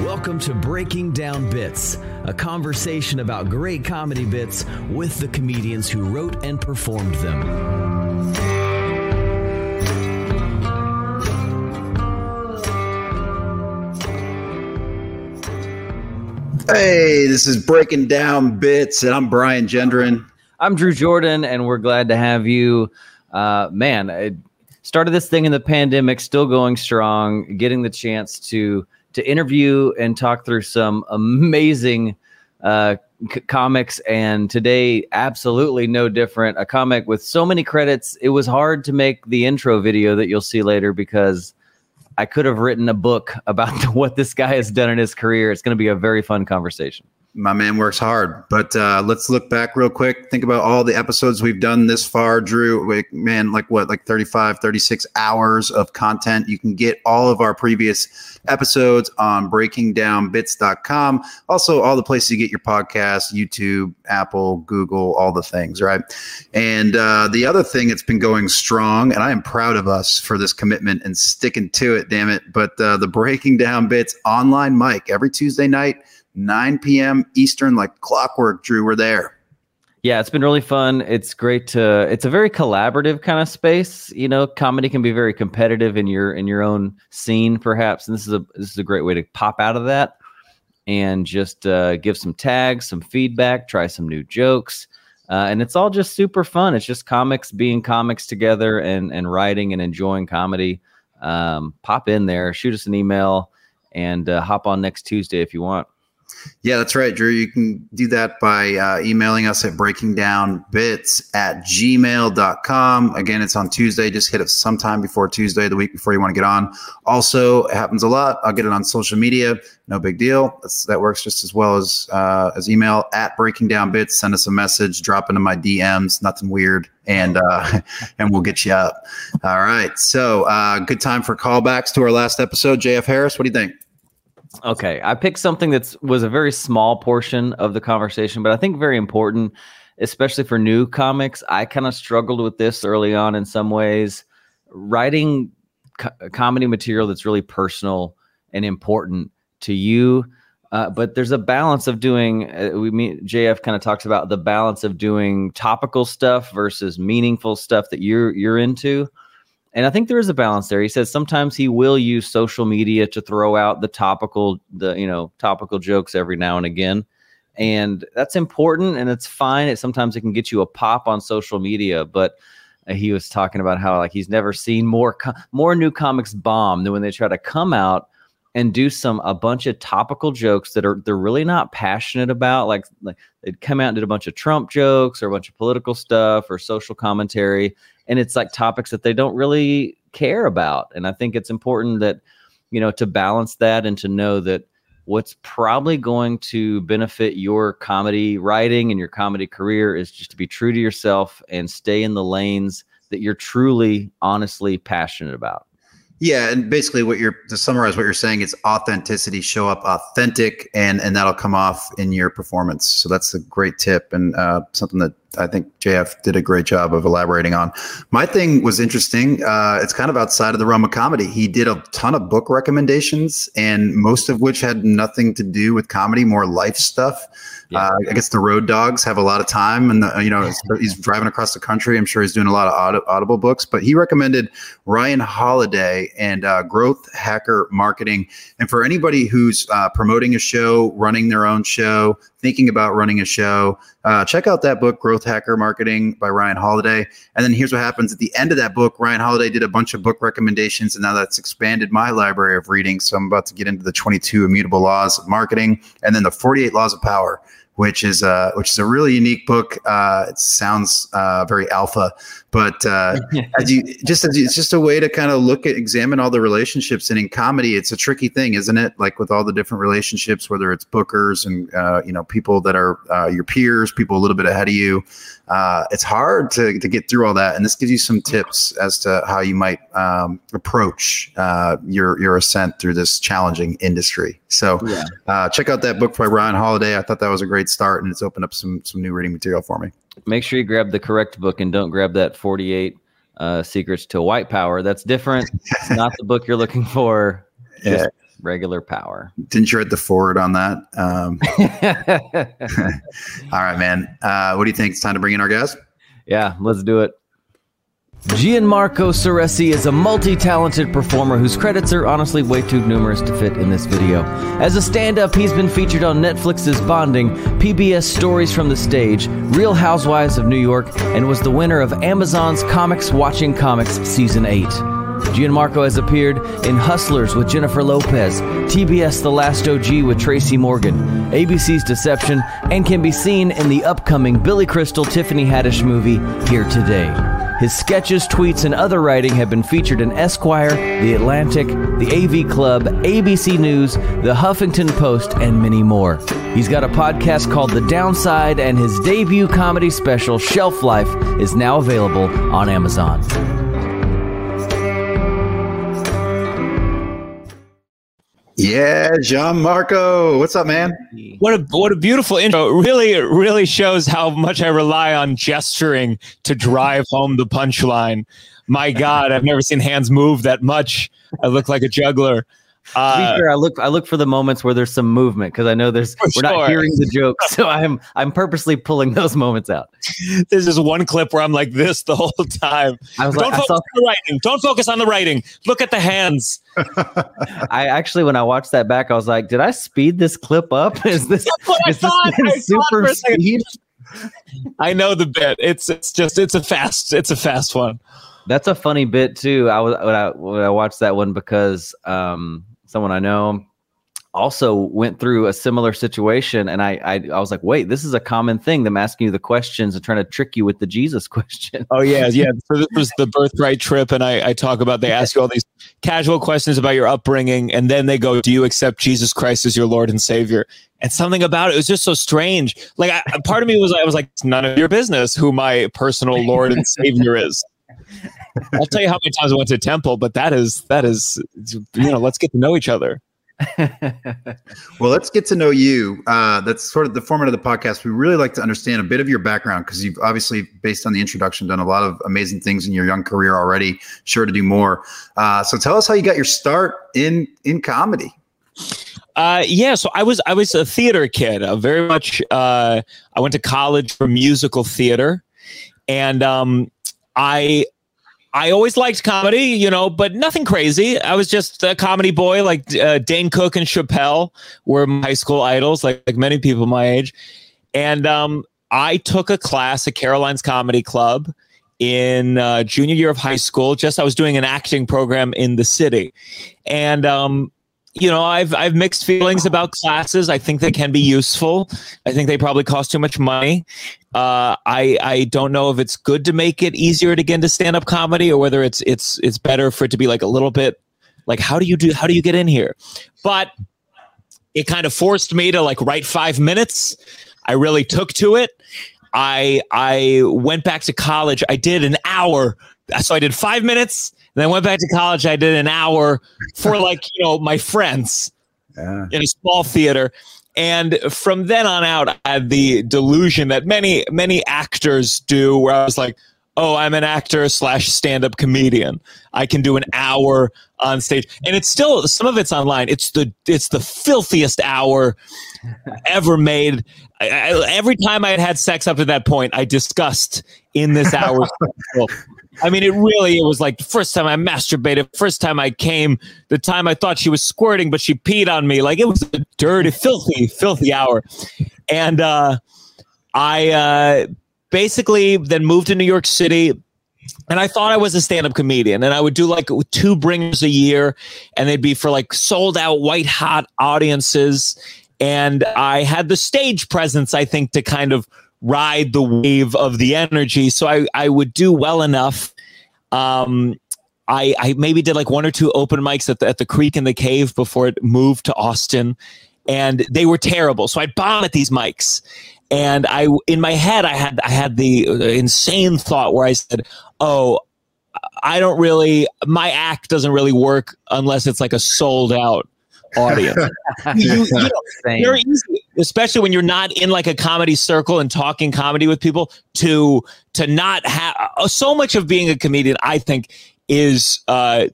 Welcome to Breaking Down Bits, a conversation about great comedy bits with the comedians who wrote and performed them. Hey, this is Breaking Down Bits, and I'm Brian Gendron. I'm Drew Jordan, and we're glad to have you. Uh, man, I started this thing in the pandemic, still going strong, getting the chance to to interview and talk through some amazing uh, c- comics. And today, absolutely no different. A comic with so many credits. It was hard to make the intro video that you'll see later because I could have written a book about what this guy has done in his career. It's going to be a very fun conversation my man works hard. But uh, let's look back real quick. Think about all the episodes we've done this far, Drew. Man, like what, like 35, 36 hours of content. You can get all of our previous episodes on breakingdownbits.com. Also, all the places you get your podcast, YouTube, Apple, Google, all the things, right? And uh, the other thing that's been going strong, and I am proud of us for this commitment and sticking to it, damn it. But uh, the Breaking Down Bits online mic every Tuesday night 9 p.m. Eastern, like clockwork. Drew, we're there. Yeah, it's been really fun. It's great to. It's a very collaborative kind of space. You know, comedy can be very competitive in your in your own scene, perhaps, and this is a this is a great way to pop out of that and just uh, give some tags, some feedback, try some new jokes. Uh, and it's all just super fun. It's just comics being comics together and and writing and enjoying comedy. Um, pop in there, shoot us an email, and uh, hop on next Tuesday if you want. Yeah, that's right, Drew. You can do that by uh, emailing us at breakingdownbits at gmail.com. Again, it's on Tuesday. Just hit it sometime before Tuesday, the week before you want to get on. Also, it happens a lot. I'll get it on social media. No big deal. That's, that works just as well as uh, as email at breakingdownbits. Send us a message, drop into my DMs, nothing weird, and uh, and we'll get you up. All right. So, uh, good time for callbacks to our last episode. JF Harris, what do you think? Okay, I picked something that was a very small portion of the conversation, but I think very important, especially for new comics. I kind of struggled with this early on in some ways. Writing co- comedy material that's really personal and important to you, uh, but there's a balance of doing. Uh, we mean JF kind of talks about the balance of doing topical stuff versus meaningful stuff that you're you're into. And I think there is a balance there. He says sometimes he will use social media to throw out the topical, the you know, topical jokes every now and again. And that's important and it's fine. It sometimes it can get you a pop on social media, but uh, he was talking about how like he's never seen more more new comics bomb than when they try to come out and do some a bunch of topical jokes that are they're really not passionate about like like they'd come out and did a bunch of Trump jokes or a bunch of political stuff or social commentary and it's like topics that they don't really care about and i think it's important that you know to balance that and to know that what's probably going to benefit your comedy writing and your comedy career is just to be true to yourself and stay in the lanes that you're truly honestly passionate about yeah, and basically, what you're to summarize what you're saying is authenticity. Show up authentic, and and that'll come off in your performance. So that's a great tip, and uh, something that I think JF did a great job of elaborating on. My thing was interesting. Uh, it's kind of outside of the realm of comedy. He did a ton of book recommendations, and most of which had nothing to do with comedy, more life stuff. Yeah. Uh, I guess the road dogs have a lot of time, and the, you know he's driving across the country. I'm sure he's doing a lot of Audible books, but he recommended Ryan Holiday and uh, Growth Hacker Marketing. And for anybody who's uh, promoting a show, running their own show, thinking about running a show, uh, check out that book, Growth Hacker Marketing by Ryan Holiday. And then here's what happens at the end of that book. Ryan Holiday did a bunch of book recommendations, and now that's expanded my library of reading. So I'm about to get into the 22 immutable laws of marketing and then the 48 laws of power which is uh, which is a really unique book. Uh, it sounds uh, very alpha, but uh, as you just as you, it's just a way to kind of look at examine all the relationships. And in comedy, it's a tricky thing, isn't it? Like with all the different relationships, whether it's bookers and uh, you know people that are uh, your peers, people a little bit ahead of you. it's hard to to get through all that, and this gives you some tips as to how you might um, approach your your ascent through this challenging industry. So yeah. check out that book by Ryan Holiday. I thought that was a great start, and it's opened up some some new reading material for me. make sure you grab the correct book and don't grab that 48 uh, Secrets to White Power. That's different. it's not the book you're looking for. Just yeah. regular power. Didn't you write the forward on that? Um, all right, man. Uh, what do you think? It's time to bring in our guest. Yeah, let's do it. Gianmarco Soresi is a multi-talented performer whose credits are honestly way too numerous to fit in this video. As a stand-up, he's been featured on Netflix's Bonding, PBS Stories from the Stage, Real Housewives of New York, and was the winner of Amazon's Comics Watching Comics Season 8. Gianmarco has appeared in Hustlers with Jennifer Lopez, TBS The Last OG with Tracy Morgan, ABC's Deception, and can be seen in the upcoming Billy Crystal Tiffany Haddish movie Here Today. His sketches, tweets, and other writing have been featured in Esquire, The Atlantic, The AV Club, ABC News, The Huffington Post, and many more. He's got a podcast called The Downside, and his debut comedy special, Shelf Life, is now available on Amazon. Yeah, Gianmarco. What's up, man? What a what a beautiful intro. Really really shows how much I rely on gesturing to drive home the punchline. My God, I've never seen hands move that much. I look like a juggler. Uh, fair, I look I look for the moments where there's some movement because I know there's we're sure. not hearing the joke, so I'm I'm purposely pulling those moments out. There's just one clip where I'm like this the whole time. I was Don't like, focus saw- on the writing. Don't focus on the writing. Look at the hands. I actually, when I watched that back, I was like, did I speed this clip up? Is this, is this super speed? I know the bit. It's it's just it's a fast it's a fast one. That's a funny bit too. I was when I when I watched that one because um someone I know also went through a similar situation and I, I i was like wait this is a common thing. Them asking you the questions and trying to trick you with the jesus question. Oh yeah yeah. So this was the birthright trip and i i talk about they ask you all these casual questions about your upbringing and then they go do you accept jesus christ as your lord and savior? And something about it was just so strange. Like I, part of me was i was like it's none of your business who my personal lord and savior is I'll tell you how many times I went to temple, but that is that is you know, let's get to know each other. well, let's get to know you. Uh, that's sort of the format of the podcast. We really like to understand a bit of your background because you've obviously, based on the introduction, done a lot of amazing things in your young career already. Sure to do more. Uh, so, tell us how you got your start in in comedy. Uh, yeah, so I was I was a theater kid. Uh, very much. Uh, I went to college for musical theater, and um, I I always liked comedy, you know, but nothing crazy. I was just a comedy boy, like uh, Dane Cook and Chappelle were my high school idols, like, like many people my age. And um, I took a class at Caroline's Comedy Club in uh, junior year of high school. Just I was doing an acting program in the city, and um, you know, I've I've mixed feelings about classes. I think they can be useful. I think they probably cost too much money. Uh, I I don't know if it's good to make it easier to get into stand up comedy or whether it's it's it's better for it to be like a little bit like how do you do how do you get in here? But it kind of forced me to like write five minutes. I really took to it. I I went back to college. I did an hour. So I did five minutes then I went back to college. I did an hour for like, you know, my friends yeah. in a small theater. And from then on out, I had the delusion that many, many actors do where I was like, oh, I'm an actor slash stand up comedian. I can do an hour on stage. And it's still, some of it's online. It's the, it's the filthiest hour ever made. I, I, every time I had had sex up to that point, I discussed in this hour. I mean, it really it was like the first time I masturbated, first time I came, the time I thought she was squirting, but she peed on me. Like it was a dirty, filthy, filthy hour. And uh, I uh, basically then moved to New York City. And I thought I was a stand-up comedian, and I would do like two bringers a year, and they'd be for like sold out, white hot audiences. And I had the stage presence, I think, to kind of ride the wave of the energy. So I, I would do well enough. Um, I, I maybe did like one or two open mics at the, at the Creek and the Cave before it moved to Austin, and they were terrible. So I'd bomb at these mics, and I in my head I had I had the insane thought where I said, "Oh, I don't really my act doesn't really work unless it's like a sold out audience. you, you know, very easy especially when you're not in like a comedy circle and talking comedy with people to to not have uh, so much of being a comedian i think is uh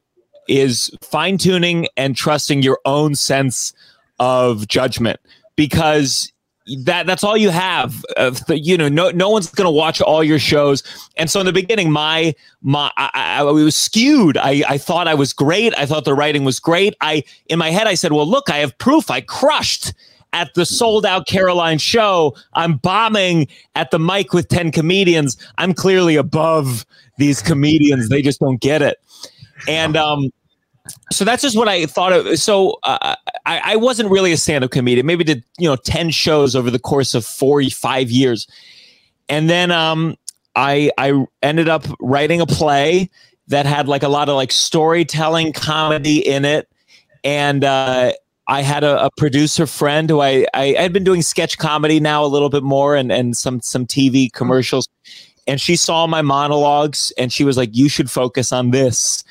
is fine tuning and trusting your own sense of judgment because that that's all you have. Uh, you know, no no one's going to watch all your shows. And so in the beginning, my my I, I, I was skewed. I I thought I was great. I thought the writing was great. I in my head I said, well, look, I have proof. I crushed at the sold out Caroline show. I'm bombing at the mic with 10 comedians. I'm clearly above these comedians. They just don't get it. And um so that's just what I thought of. So uh, I, I wasn't really a stand-up comedian. Maybe did you know ten shows over the course of four five years, and then um, I I ended up writing a play that had like a lot of like storytelling comedy in it, and uh, I had a, a, producer friend who I, I had been doing sketch comedy now a little bit more and and some some TV commercials, and she saw my monologues and she was like, "You should focus on this."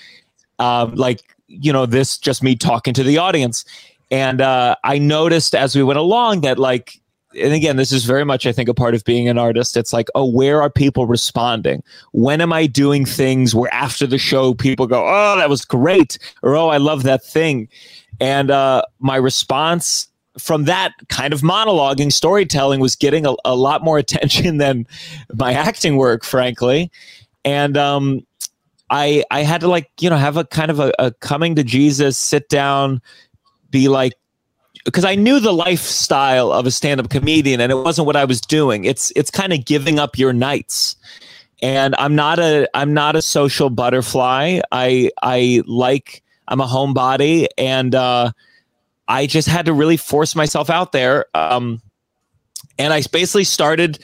Um, like you know, this just me talking to the audience. And uh, I noticed as we went along that, like, and again, this is very much, I think, a part of being an artist. It's like, oh, where are people responding? When am I doing things where after the show, people go, oh, that was great, or oh, I love that thing. And uh, my response from that kind of monologuing storytelling was getting a, a lot more attention than my acting work, frankly. And um, I I had to like you know have a kind of a, a coming to Jesus, sit down, be like because I knew the lifestyle of a stand-up comedian and it wasn't what I was doing. It's it's kind of giving up your nights. And I'm not a I'm not a social butterfly. I I like I'm a homebody and uh I just had to really force myself out there. Um and I basically started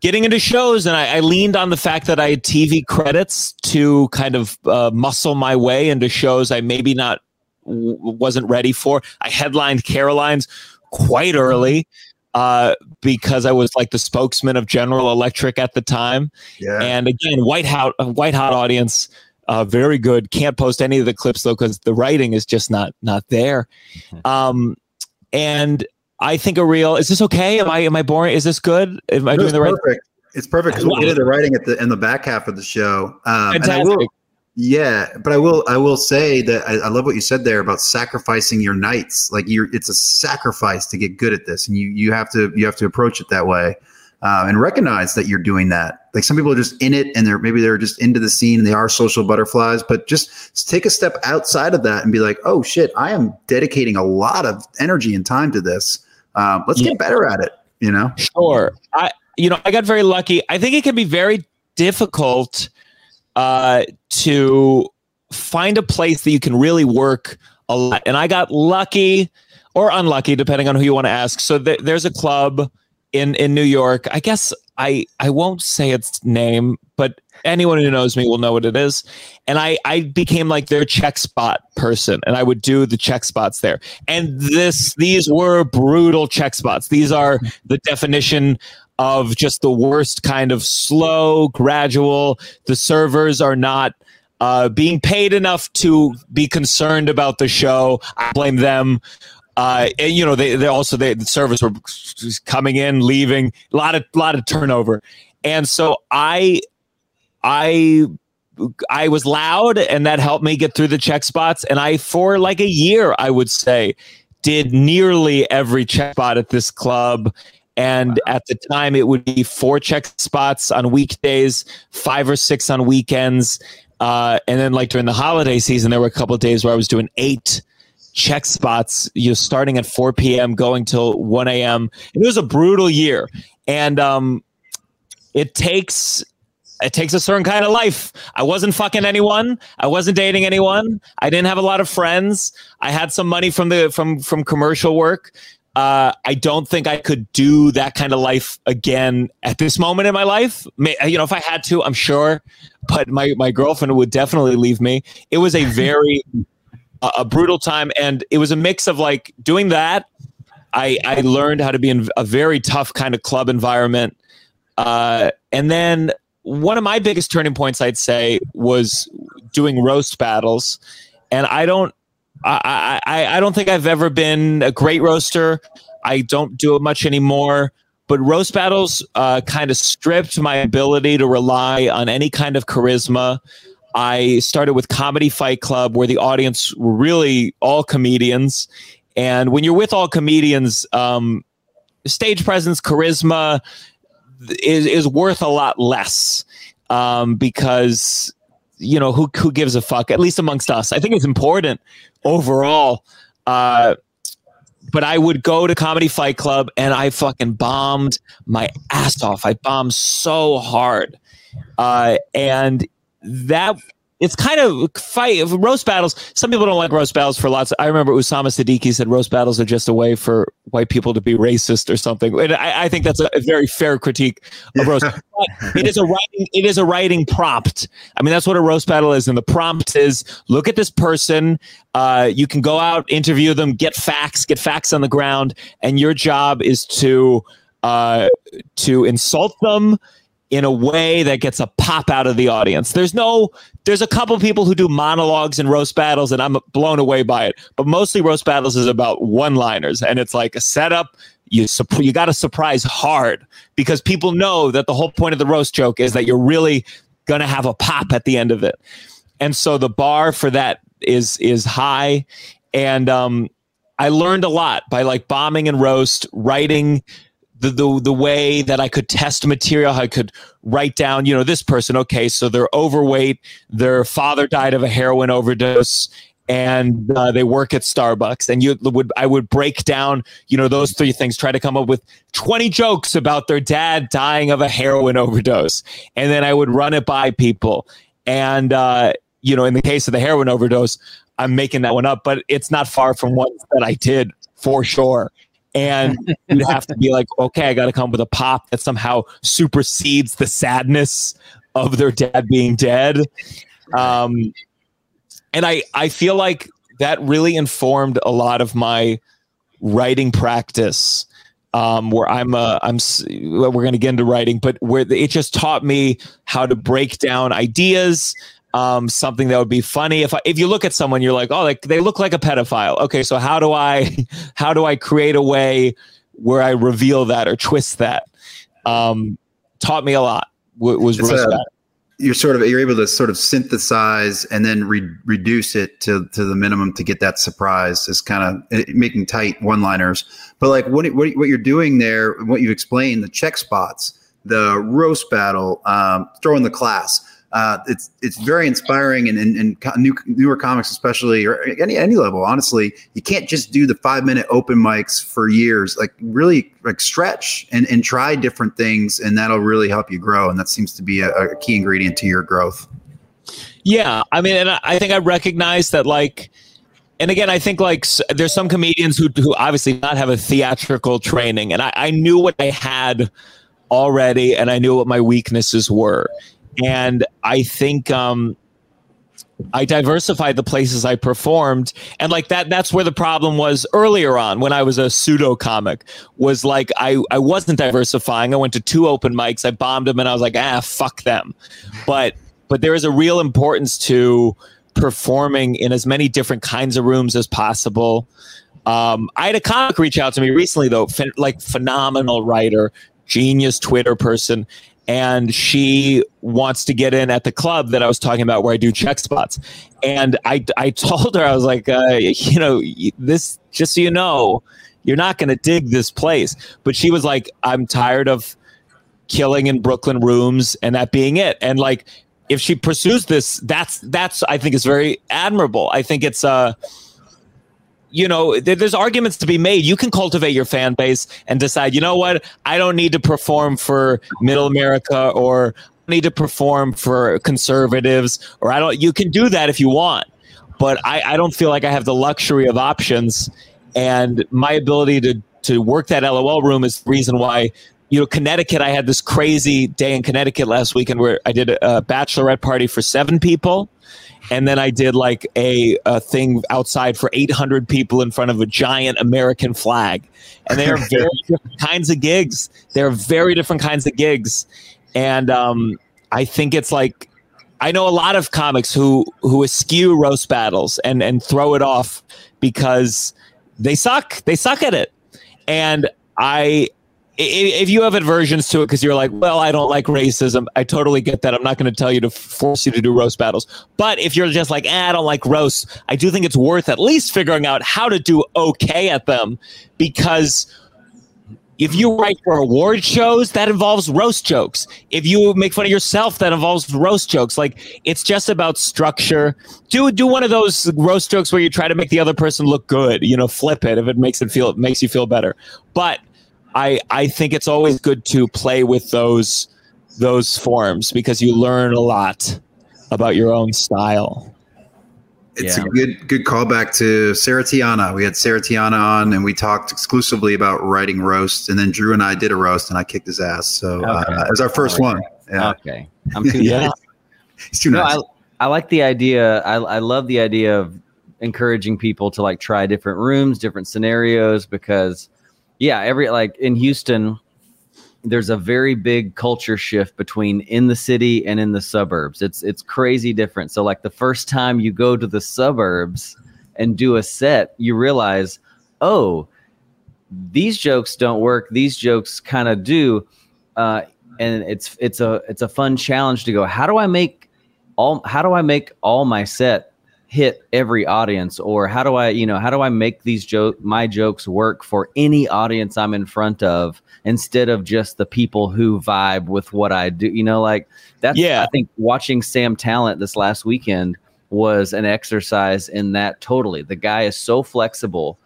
getting into shows and I, I, leaned on the fact that i had tv credits to kind of uh, muscle my way into shows i maybe not w- wasn't ready for i headlined caroline's quite early uh, because i was like the spokesman of general electric at the time yeah. and again white hot white hot audience uh, very good can't post any of the clips though because the writing is just not not there mm-hmm. um, and I think a real. Is this okay? Am I am I boring? Is this good? Am I doing the right? Perfect. It's perfect because we'll get into the writing at the in the back half of the show. Um, Fantastic. Will, yeah, but I will I will say that I, I, love what you said there about sacrificing your nights. Like you're, it's a sacrifice to get good at this, and you you have to you have to approach it that way. Uh, and recognize that you're doing that. Like some people are just in it and they're maybe they're just into the scene and they are social butterflies, but just take a step outside of that and be like, oh shit, I am dedicating a lot of energy and time to this. Um, let's yeah. get better at it. You know, sure. I you know I got very lucky. I think it can be very difficult uh, to find a place that you can really work a lot. And I got lucky or unlucky, depending on who you want to ask. So th- there's a club in in New York. I guess I I won't say its name, but anyone who knows me will know what it is. And I I became like their check spot person, and I would do the check spots there. And this these were brutal check spots. These are the definition of just the worst kind of slow, gradual. The servers are not. Uh, being paid enough to be concerned about the show, I blame them. Uh, and, you know, they, they also they, the servers were coming in, leaving, a lot of lot of turnover, and so I, I, I was loud, and that helped me get through the check spots. And I, for like a year, I would say, did nearly every check spot at this club. And at the time, it would be four check spots on weekdays, five or six on weekends. Uh, and then, like during the holiday season, there were a couple of days where I was doing eight check spots, you know, starting at 4 p.m., going till 1 a.m. It was a brutal year. And um, it takes it takes a certain kind of life. I wasn't fucking anyone. I wasn't dating anyone. I didn't have a lot of friends. I had some money from the from from commercial work. Uh, I don't think I could do that kind of life again at this moment in my life. May, you know, if I had to, I'm sure, but my my girlfriend would definitely leave me. It was a very a, a brutal time, and it was a mix of like doing that. I I learned how to be in a very tough kind of club environment, uh, and then one of my biggest turning points, I'd say, was doing roast battles, and I don't. I, I, I don't think I've ever been a great roaster. I don't do it much anymore. But roast battles uh, kind of stripped my ability to rely on any kind of charisma. I started with Comedy Fight Club, where the audience were really all comedians. And when you're with all comedians, um, stage presence, charisma is, is worth a lot less um, because you know who who gives a fuck at least amongst us. I think it's important overall uh but i would go to comedy fight club and i fucking bombed my ass off. I bombed so hard. Uh and that it's kind of fight roast battles. Some people don't like roast battles for lots. Of, I remember Usama Siddiquee said roast battles are just a way for white people to be racist or something. And I, I think that's a, very fair critique of roast. it is a writing. It is a writing prompt. I mean, that's what a roast battle is. And the prompt is: look at this person. Uh, you can go out, interview them, get facts, get facts on the ground, and your job is to uh, to insult them in a way that gets a pop out of the audience. There's no, there's a couple people who do monologues and roast battles, and I'm blown away by it. But mostly roast battles is about one-liners, and it's like a setup. You you got to surprise hard because people know that the whole point of the roast joke is that you're really gonna have a pop at the end of it, and so the bar for that is is high, and um, I learned a lot by like bombing and roast, writing the, the the way that I could test material, I could write down, you know, this person, okay, so they're overweight, their father died of a heroin overdose, and uh, they work at Starbucks. And you would I would break down, you know, those three things, try to come up with 20 jokes about their dad dying of a heroin overdose, and then I would run it by people. And uh, you know, in the case of the heroin overdose, I'm making that one up, but it's not far from ones that I did for sure and you'd have to be like, okay, I got to come up with a pop that somehow supersedes the sadness of their dad being dead. Um, and I, I feel like that really informed a lot of my writing practice. Um, where I'm, uh, I'm, we're going to get into writing, but where it just taught me how to break down ideas, um, something that would be funny. If I, if you look at someone, you're like, oh, like they look like a pedophile. Okay, so how do I how do I create a way where I reveal that or twist that? Um, taught me a lot. W- was a, you're sort of you're able to sort of synthesize and then re- reduce it to to the minimum to get that surprise. Is kind of eh, making tight one liners. But like what what what you're doing there, what you explained, the check spots, the roast battle, um, throwing the class uh, it's it's very inspiring and, and, and new, newer comics especially or any any level honestly. You can't just do the five minute open mics for years. Like really like stretch and and try different things and that'll really help you grow and that seems to be a, a key ingredient to your growth. Yeah i mean and i think i recognize that like and again, I think like there's some comedians who who obviously not have a theatrical training, and I, I knew what I had already, and I knew what my weaknesses were and I think um, I diversified the places I performed, and like that. That's where the problem was earlier on when I was a pseudo comic. Was like I I wasn't diversifying. I went to two open mics. I bombed them, and I was like, ah, fuck them. But but there is a real importance to performing in as many different kinds of rooms as possible. Um, I had a comic reach out to me recently, though, ph- like phenomenal writer, genius Twitter person, and she wants to get in at the club that I was talking about where I do check spots. And I, I told her, I was like, uh, you know, this, just so you know, you're not going to dig this place. But she was like, I'm tired of killing in Brooklyn rooms and that being it. And like, if she pursues this, that's, that's, I think is very admirable. I think it's, uh, you know, there's arguments to be made. You can cultivate your fan base and decide, you know what, I don't need to perform for middle America or need to perform for conservatives or I don't you can do that if you want. But I, I don't feel like I have the luxury of options and my ability to to work that LOL room is the reason why you know, Connecticut, I had this crazy day in Connecticut last weekend where I did a, a bachelorette party for seven people and then I did like a, a thing outside for 800 people in front of a giant American flag. And they are very different kinds of gigs. They're very different kinds of gigs. And um, I think it's like I know a lot of comics who who eschew roast battles and and throw it off because they suck. They suck at it. and I if you have aversions to it because you're like, well, I don't like racism, I totally get that. I'm not going to tell you to force you to do roast battles. But if you're just like, eh, I don't like roasts, I do think it's worth at least figuring out how to do okay at them because if you write for award shows, that involves roast jokes. If you make fun of yourself, that involves roast jokes. Like it's just about structure. Do do one of those roast jokes where you try to make the other person look good. You know, flip it if it makes it feel it makes you feel better. But I I think it's always good to play with those those forms because you learn a lot about your own style. It's yeah. a good good callback to Sarah Tiana. We had Sarah Tiana on, and we talked exclusively about writing roasts. And then Drew and I did a roast, and I kicked his ass. So uh, okay. uh, it was our first one. Yeah. Okay, I'm too yeah. He's too nice. I, I like the idea. I, I love the idea of encouraging people to like try different rooms, different scenarios, because yeah, every like in Houston, there's a very big culture shift between in the city and in the suburbs. It's it's crazy different. So like the first time you go to the suburbs and do a set, you realize, oh, these jokes don't work. These jokes kind of do, uh, and it's it's a it's a fun challenge to go. How do I make all? How do I make all my set hit every audience or how do i you know how do i make these joke my jokes work for any audience i'm in front of instead of just the people who vibe with what i do? You know like that's yeah. I think watching Sam Tallent this last weekend was an exercise in that totally. The guy is so flexible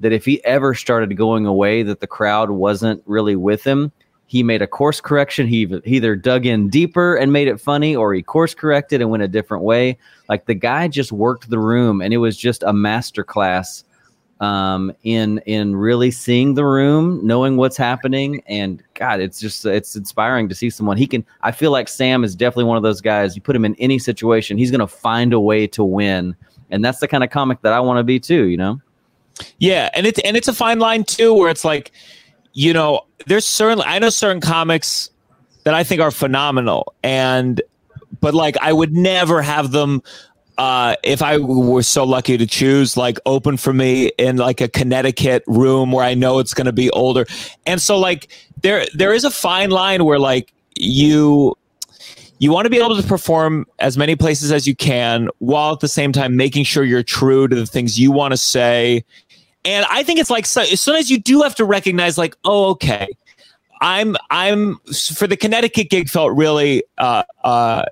that if he ever started going away that the crowd wasn't really with him he made a course correction. He, he either dug in deeper and made it funny, or he course corrected and went a different way. Like the guy just worked the room, and it was just a master class um, in in really seeing the room, knowing what's happening, and God, it's just it's inspiring to see someone. He can. I feel like Sam is definitely one of those guys. You put him in any situation, he's going to find a way to win, and that's the kind of comic that I want to be too. You know. Yeah, and it's and it's a fine line too, where it's like you know, there's certainly I know certain comics that I think are phenomenal, and but like I would never have them. Uh, if I were so lucky to choose, like open for me in like a Connecticut room where I know it's going to be older, and so like there there is a fine line where like you you want to be able to perform as many places as you can while at the same time making sure you're true to the things you want to say and I think it's like so, as soon as you do have to recognize, like, oh, okay, I'm I'm for the Connecticut gig felt really uh, uh,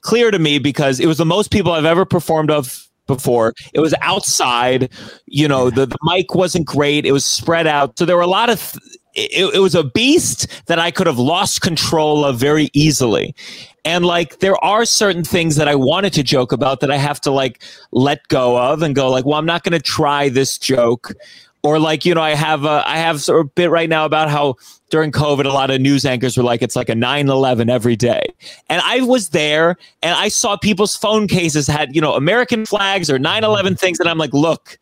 clear to me because it was the most people I've ever performed of before. It was outside, you know, the, the mic wasn't great. It was spread out, so there were a lot of. Th- it, it was a beast that I could have lost control of very easily. And like there are certain things that I wanted to joke about that I have to like let go of and go like, well, I'm not going to try this joke. Or like, you know, I have a, I have sort of a bit right now about how during COVID, a lot of news anchors were like, it's like a 9-11 every day. And I was there and I saw people's phone cases had, you know, American flags or 9-11 things. And I'm like, look,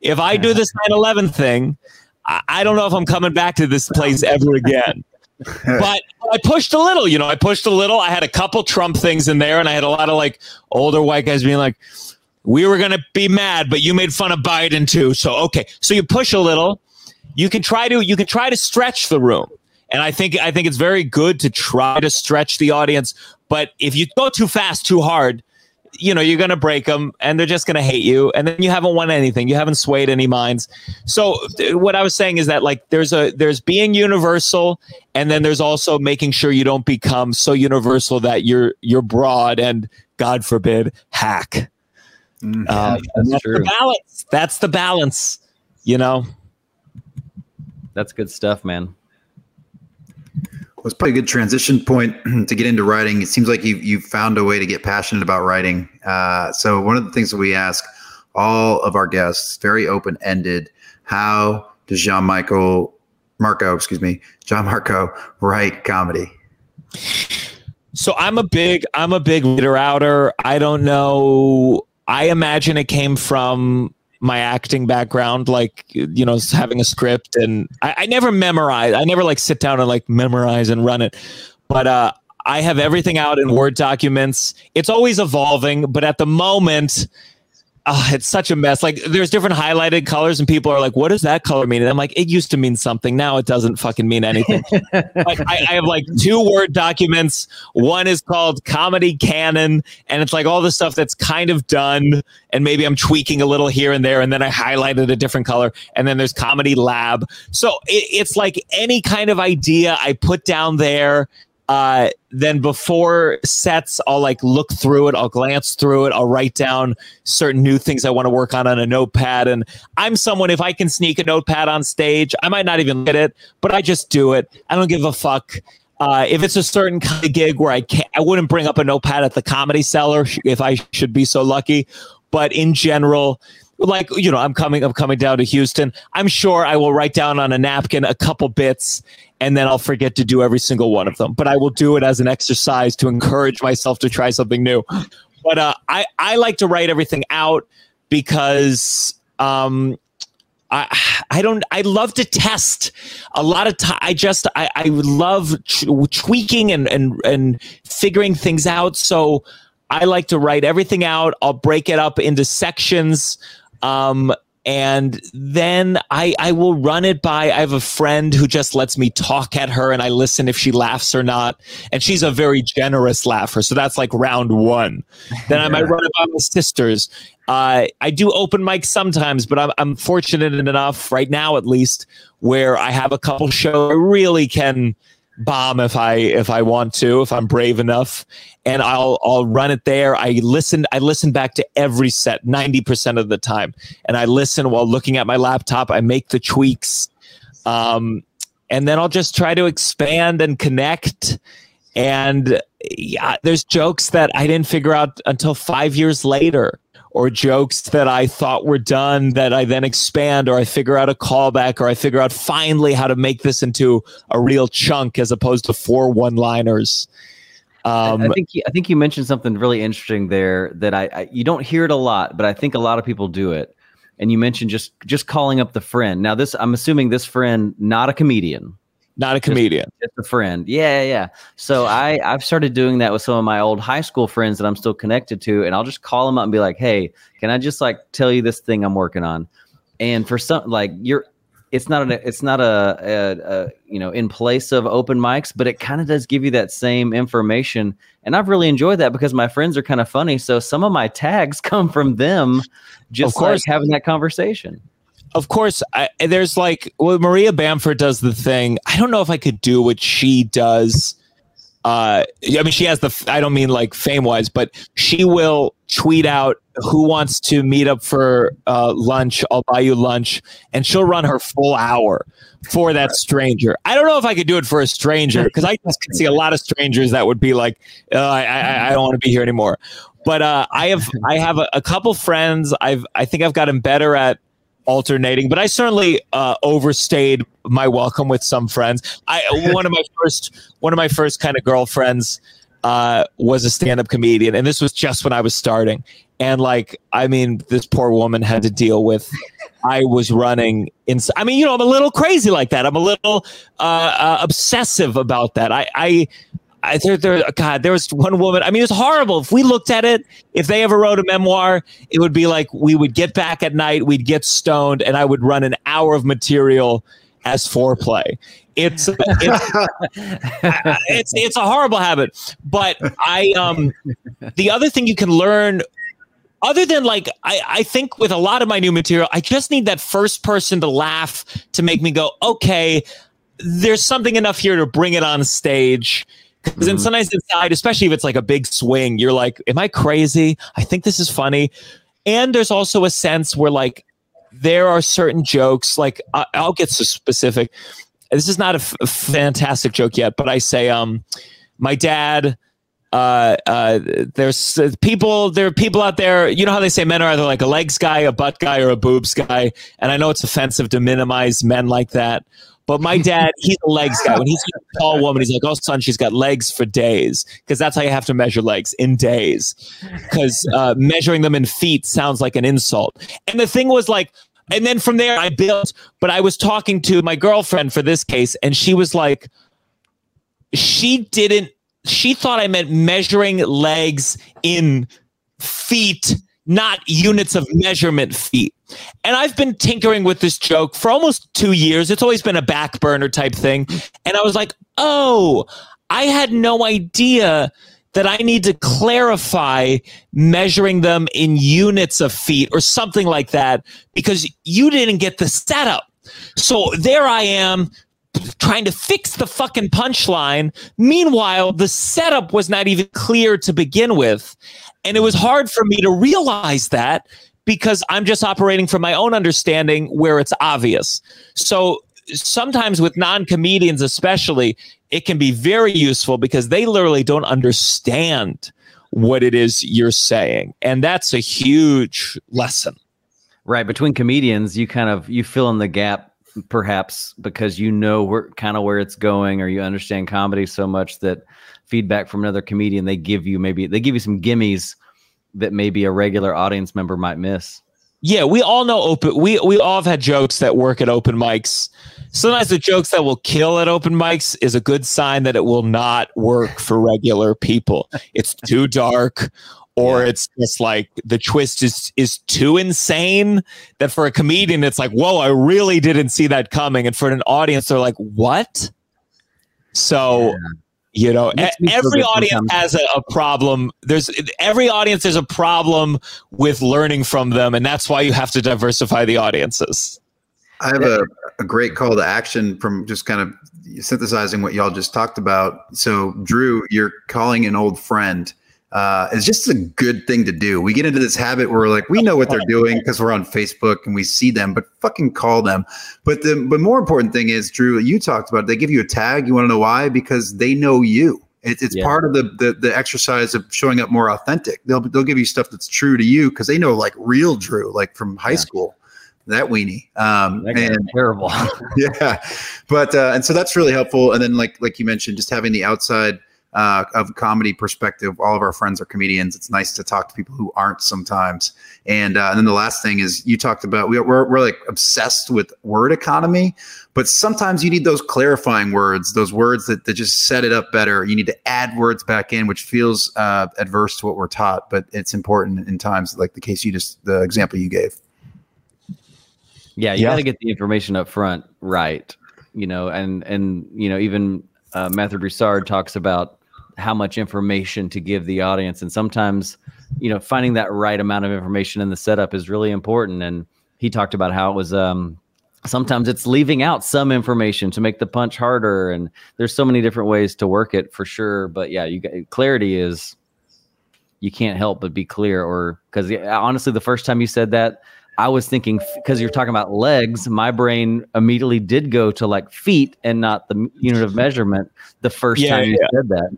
if I do this 9-11 thing, I, I don't know if I'm coming back to this place ever again. but I pushed a little, you know, I pushed a little. I had a couple Trump things in there, and I had a lot of like older white guys being like, we were going to be mad, but you made fun of Biden too. So, okay. So you push a little. You can try to, you can try to stretch the room. And I think, I think it's very good to try to stretch the audience. But if you go too fast, too hard, you know you're going to break them and they're just going to hate you and then you haven't won anything. You haven't swayed any minds. So what i was saying is that like there's a there's being universal and then there's also making sure you don't become so universal that you're you're broad and god forbid hack. Mm-hmm. uh, that's, that's true. the balance. That's the balance you know? That's good stuff man it's probably a good transition point to get into writing. It seems like you you found a way to get passionate about writing. Uh, so one of the things that we ask all of our guests, very open ended, how does Jean Michael Marco, excuse me, John Marco write comedy? So I'm a big I'm a big leader outer. I don't know. I imagine it came from my acting background, like you know, having a script, and I, I, never memorize. I never like sit down and like memorize and run it, but uh, I have everything out in Word documents. It's always evolving, but at the moment, oh, it's such a mess. Like there's different highlighted colors, and people are like, "What does that color mean?" And I'm like, "It used to mean something. Now it doesn't fucking mean anything." like, I, I, have like two word documents. One is called Comedy Canon, and it's like all the stuff that's kind of done, and maybe I'm tweaking a little here and there, and then I highlighted a different color. And then there's Comedy Lab. So it, it's like any kind of idea I put down there uh, then before sets, I'll like look through it, I'll glance through it, I'll write down certain new things I want to work on on a notepad. And I'm someone, if I can sneak a notepad on stage, I might not even get it, but I just do it. I don't give a fuck. Uh, if it's a certain kind of gig where I can't, I wouldn't bring up a notepad at the comedy cellar if I should be so lucky. But in general, like you know i'm coming i'm coming down to houston i'm sure i will write down on a napkin a couple bits and then i'll forget to do every single one of them but i will do it as an exercise to encourage myself to try something new but uh, i i like to write everything out because um I, I don't I love to test a lot of time. I just I, I love tweaking and, and and figuring things out. So I like to write everything out. I'll break it up into sections. Um, and then I, I will run it by. I have a friend who just lets me talk at her and I listen if she laughs or not. And she's a very generous laugher. So that's like round one. Then I might run it by my sisters. Uh, I do open mics sometimes, but I'm, I'm fortunate enough right now, at least, where I have a couple shows I really can bomb if I if I want to, if I'm brave enough, and I'll I'll run it there. I listen I listen back to every set 90% of the time. And I listen while looking at my laptop. I make the tweaks. Um, and then I'll just try to expand and connect. And yeah, there's jokes that I didn't figure out until five years later or jokes that I thought were done that I then expand or I figure out a callback or I figure out finally how to make this into a real chunk as opposed to four one liners. Um, I, think you, I think you mentioned something really interesting there that I, I you don't hear it a lot, but I think a lot of people do it. And you mentioned just just calling up the friend. Now this I'm assuming this friend not a comedian, not a comedian, just, just, a friend. Yeah, yeah. So I I've started doing that with some of my old high school friends that I'm still connected to, and I'll just call them up and be like, "Hey, can I just like tell you this thing I'm working on?" And for some, like you're, it's not a, it's not a, a, a you know in place of open mics, but it kind of does give you that same information, and I've really enjoyed that because my friends are kind of funny. So some of my tags come from them, just of course like having that conversation of course, I, there's like, well, Maria Bamford does the thing. I don't know if I could do what she does. Uh, I mean, she has the, I don't mean like fame wise, but she will tweet out who wants to meet up for uh, lunch. I'll buy you lunch. And she'll run her full hour for that stranger. I don't know if I could do it for a stranger because I just can see a lot of strangers that would be like, uh, I, I, I, don't want to be here anymore. But uh, I have I have a, a couple friends. I've I think I've gotten better at alternating, but I certainly uh, overstayed my welcome with some friends. I one of my first one of my first kind of girlfriends uh, was a stand-up comedian, and this was just when I was starting. And like, I mean, this poor woman had to deal with. I was running in. I mean, you know, I'm a little crazy like that. I'm a little uh, uh obsessive about that. I, I I, there, there, God, there was one woman. I mean, it's horrible. If we looked at it, if they ever wrote a memoir, it would be like we would get back at night, we'd get stoned, and I would run an hour of material as foreplay. It's it's, it's it's a horrible habit. But I um, the other thing you can learn other than like I, I think with a lot of my new material i just need that first person to laugh to make me go okay there's something enough here to bring it on stage because mm-hmm. then sometimes inside, especially if it's like a big swing, you're like, "Am I crazy? I think this is funny." And there's also a sense where like there are certain jokes. Like I- will get so specific. This is not a, f- a fantastic joke yet, but I say, um, my dad. Uh, uh, there's uh, people, there are people out there. You know how they say men are either like a legs guy, a butt guy, or a boobs guy. And I know it's offensive to minimize men like that, but my dad, he's a legs guy. When he's a tall woman, he's like, "Oh, son, she's got legs for days," because that's how you have to measure legs in days. Because uh, measuring them in feet sounds like an insult. And the thing was like, and then from there I built. But I was talking to my girlfriend for this case, and she was like, she didn't. She thought I meant measuring legs in feet not units of measurement feet. And I've been tinkering with this joke for almost two years. It's always been a back burner type thing. And I was like, oh, I had no idea that I need to clarify measuring them in units of feet or something like that because you didn't get the setup. So there I am trying to fix the fucking punchline. Meanwhile, the setup was not even clear to begin with. And it was hard for me to realize that because I'm just operating from my own understanding where it's obvious. So sometimes with non comedians, especially, it can be very useful because they literally don't understand what it is you're saying. And that's a huge lesson. Right. Between comedians, you kind of you fill in the gap perhaps because you know where kind of where it's going or you understand comedy so much that feedback from another comedian they give you maybe they give you some gimmies that maybe a regular audience member might miss. Yeah, we all know open. We we all have had jokes that work at open mics. Sometimes the jokes that will kill at open mics is a good sign that it will not work for regular people. It's too dark, or yeah. it's just like the twist is is too insane that for a comedian it's like, whoa, I really didn't see that coming, and for an audience they're like, what? So. Yeah you know, every audience has a, a, problem. There's every audience there's a problem with learning from them, and that's why you have to diversify the audiences. I have a, a great call to action from just kind of synthesizing what y'all just talked about. So, Drew, you're calling an old friend uh, is just a good thing to do. We get into this habit where we're like, we know what they're doing because we're on Facebook and we see them, but fucking call them. But the but more important thing is, Drew, you talked about. It, they give you a tag. You want to know why? Because they know you. It, it's yeah. part of the, the the exercise of showing up more authentic. They'll they'll give you stuff that's true to you because they know like real Drew, like from high yeah. school that weenie. Um, that and terrible. yeah, but uh, and so that's really helpful. And then like like you mentioned, just having the outside uh, of comedy perspective, all of our friends are comedians. It's nice to talk to people who aren't sometimes. And, uh, and then the last thing is you talked about we, we're we're like obsessed with word economy, but sometimes you need those clarifying words, those words that, that just set it up better. You need to add words back in, which feels uh, adverse to what we're taught, but it's important in times like the case you just the example you gave. Yeah, you yeah. got to get the information up front right. You know, and and you know even uh, Matthew Broussard talks about how much information to give the audience. And sometimes you know finding that right amount of information in the setup is really important. And he talked about how it was um sometimes it's leaving out some information to make the punch harder. And there's so many different ways to work it for sure. But yeah you clarity is you can't help but be clear or because honestly the first time you said that i was thinking because you're talking about legs my brain immediately did go to like feet and not the unit of measurement the first yeah, time you yeah. said that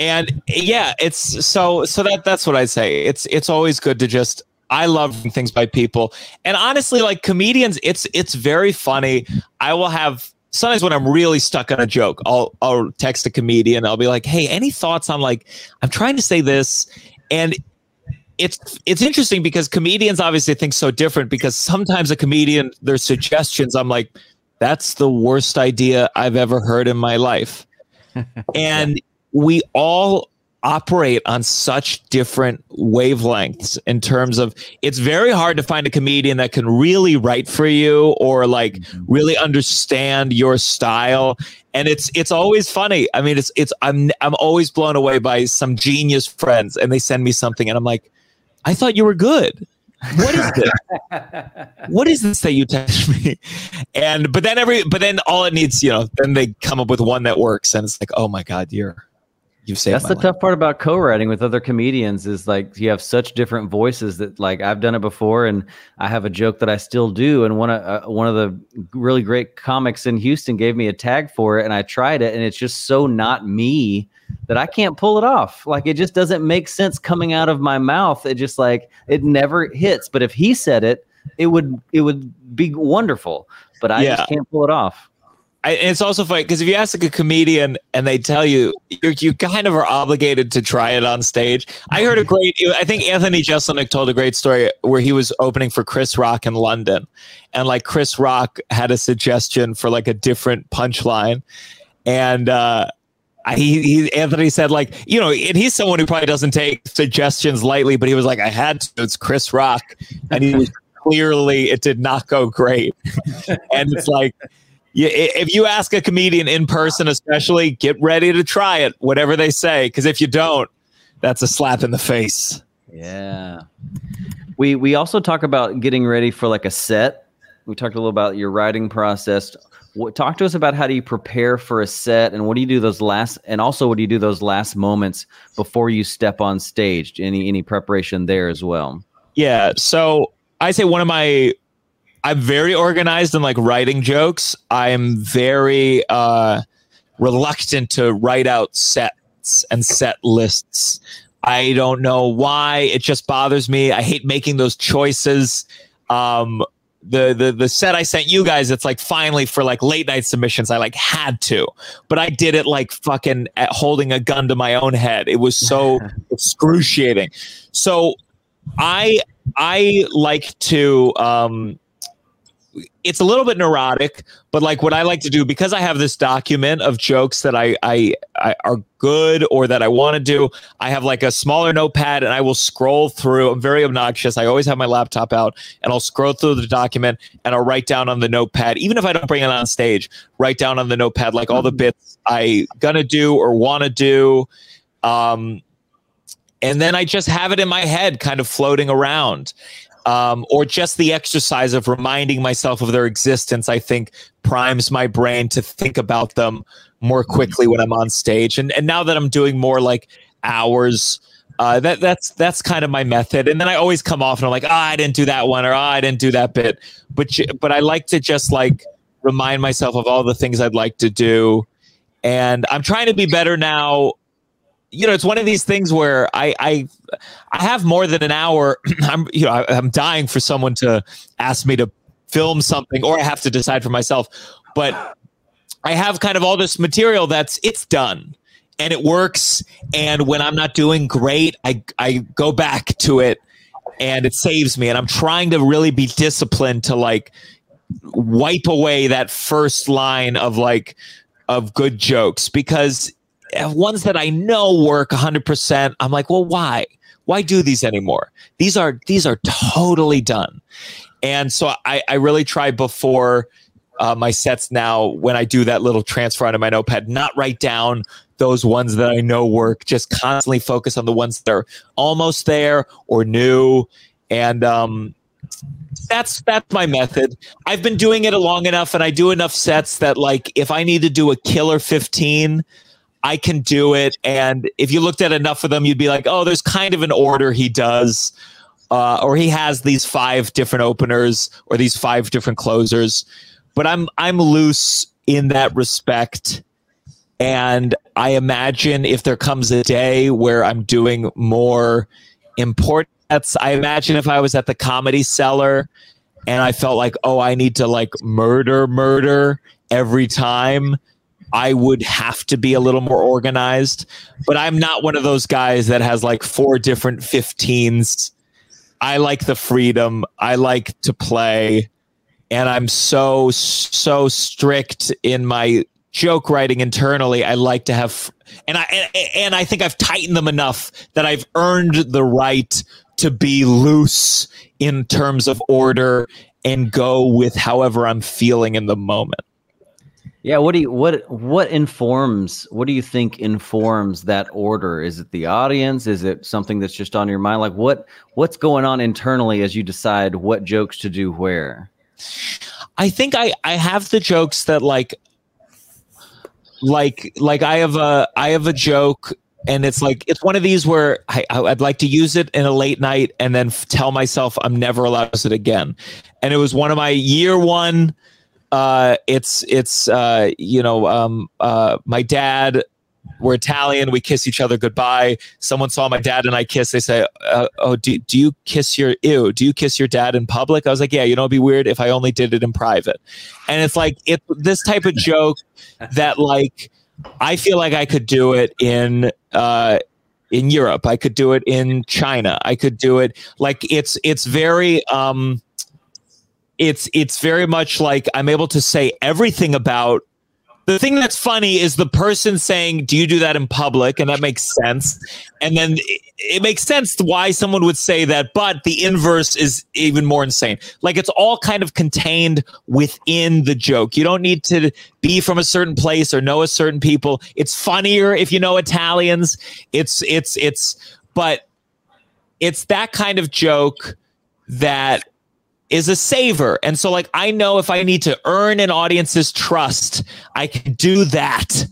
and yeah it's so so that that's what i say. It's it's always good to just i love things by people. And honestly like comedians it's it's very funny. I will have sometimes when i'm really stuck on a joke i'll i'll text a comedian. I'll be like hey any thoughts on like i'm trying to say this? And it's it's interesting because comedians obviously think so different because sometimes a comedian their suggestions i'm like that's the worst idea i've ever heard in my life. And we all operate on such different wavelengths in terms of it's very hard to find a comedian that can really write for you or like mm-hmm. really understand your style and it's it's always funny i mean it's it's i'm i'm always blown away by some genius friends and they send me something and i'm like i thought you were good what is this? what is this that you text me? And but then every but then all it needs, you know, then they come up with one that works and it's like, oh my God, you're You've saved That's the life. tough part about co-writing with other comedians is like you have such different voices that like I've done it before and I have a joke that I still do and one of uh, one of the really great comics in Houston gave me a tag for it and I tried it and it's just so not me that I can't pull it off. Like it just doesn't make sense coming out of my mouth. It just like it never hits. But if he said it, it would it would be wonderful. But I yeah. just can't pull it off. I, it's also funny because if you ask like a comedian and they tell you, you kind of are obligated to try it on stage. I heard a great, I think Anthony Jeselnik told a great story where he was opening for Chris Rock in London, and like Chris Rock had a suggestion for like a different punchline, and uh, he, he Anthony said like you know and he's someone who probably doesn't take suggestions lightly but he was like I had to. It's Chris Rock. And he was clearly it did not go great. And it's like yeah, if you ask a comedian in person especially get ready to try it whatever they say because if you don't that's a slap in the face. Yeah. We we also talk about getting ready for like a set. We talked a little about your writing process. What, talk to us about how do you prepare for a set and what do you do those last and also what do you do those last moments before you step on stage? Any any preparation there as well? Yeah so i say one of my i'm very organized in like writing jokes. I'm very uh reluctant to write out sets and set lists. I don't know why. It just bothers me. I hate making those choices. Um the the the set I sent you guys, it's like finally for like late night submissions, I like had to, but I did it like fucking holding a gun to my own head. It was so excruciating. So I I like to um it's a little bit neurotic, but like what I like to do because I have this document of jokes that I, I, I are good or that I want to do. I have like a smaller notepad and I will scroll through. I'm very obnoxious. I always have my laptop out and I'll scroll through the document and I'll write down on the notepad, even if I don't bring it on stage, write down on the notepad like all the bits I gonna do or want to do. Um, and then I just have it in my head, kind of floating around um, or just the exercise of reminding myself of their existence, I think primes my brain to think about them more quickly when I'm on stage. And and now that I'm doing more like hours, uh, that that's that's kind of my method. And then I always come off and I'm like, oh, I didn't do that one, or oh, I didn't do that bit. But but I like to just like remind myself of all the things I'd like to do. And I'm trying to be better now you know, it's one of these things where I I I have more than an hour. I'm you know I, am dying for someone to ask me to film something, or I have to decide for myself. But I have kind of all this material that's it's done and it works. And when I'm not doing great, I I go back to it and it saves me. And I'm trying to really be disciplined to like wipe away that first line of like of good jokes because ones that I know work 100%, I'm like, well, why? Why do these anymore? These are these are totally done. And so I, I really try before uh, my sets now when I do that little transfer onto my notepad, not write down those ones that I know work, just constantly focus on the ones that are almost there or new. And um, that's that's my method. I've been doing it long enough and I do enough sets that like if I need to do a killer 15, I can do it. And if you looked at enough of them, you'd be like, oh, there's kind of an order he does. Uh, or he has these five different openers or these five different closers. But I'm I'm loose in that respect. And I imagine if there comes a day where I'm doing more important I imagine if I was at the comedy cellar and I felt like, oh, I need to like murder, murder every time I would have to be a little more organized. But I'm not one of those guys that has like four different 15s. I like the freedom. I like to play. And I'm so, so strict in my joke writing internally. I like to have, and I, and I think I've tightened them enough that I've earned the right to be loose in terms of order and go with however I'm feeling in the moment. Yeah, what do you what what informs what do you think informs that order? Is it the audience? Is it something that's just on your mind? Like what what's going on internally as you decide what jokes to do where? I think I I have the jokes that like like like I have a I have a joke and it's like it's one of these where I, I'd like to use it in a late night and then f- tell myself I'm never allowed to use it again. And it was one of my year one uh, it's it's uh, you know um, uh, my dad we're Italian. We kiss each other goodbye. Someone saw my dad and I kiss. They say, uh, "Oh, do, do you kiss your ew? Do you kiss your dad in public?" I was like, "Yeah, you know, it'd be weird if I only did it in private." And it's like it this type of joke that like I feel like I could do it in uh, in Europe. I could do it in China. I could do it like it's it's very um it's it's very much like I'm able to say everything about the thing that's funny is the person saying, "Do you do that in public?" and that makes sense. And then it, it makes sense why someone would say that, but the inverse is even more insane. Like it's all kind of contained within the joke. You don't need to be from a certain place or know a certain people. It's funnier if you know Italians. It's it's it's but it's that kind of joke that is a saver. And so, like, I know if I need to earn an audience's trust, I can do that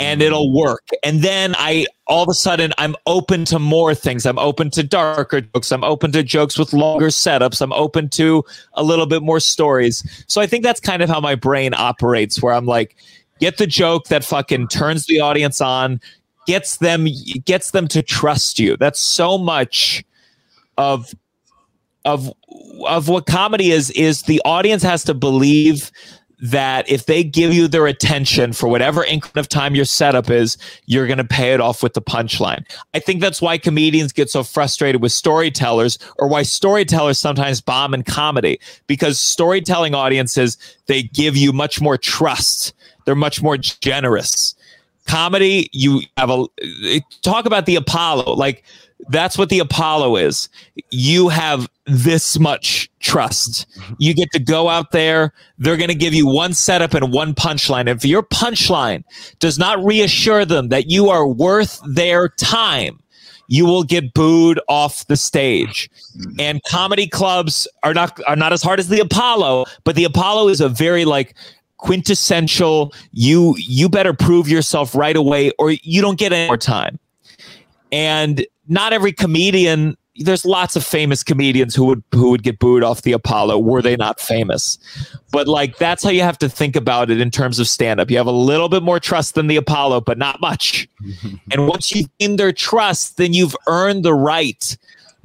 and it'll work. And then I all of a sudden I'm open to more things. I'm open to darker jokes. I'm open to jokes with longer setups. I'm open to a little bit more stories. So I think that's kind of how my brain operates, where I'm like, get the joke that fucking turns the audience on, gets them gets them to trust you. That's so much of of of what comedy is is the audience has to believe that if they give you their attention for whatever increment of time your setup is, you're going to pay it off with the punchline. I think that's why comedians get so frustrated with storytellers or why storytellers sometimes bomb in comedy because storytelling audiences, they give you much more trust. They're much more generous. Comedy, you have a talk about the Apollo. Like that's what the Apollo is. You have this much trust. You get to go out there. They're going to give you one setup and one punchline. If your punchline does not reassure them that you are worth their time, you will get booed off the stage. And comedy clubs are not are not as hard as the Apollo, but the Apollo is a very like quintessential you you better prove yourself right away or you don't get any more time. And not every comedian there's lots of famous comedians who would who would get booed off the Apollo were they not famous. But like that's how you have to think about it in terms of stand up. You have a little bit more trust than the Apollo, but not much. and once you gain their trust, then you've earned the right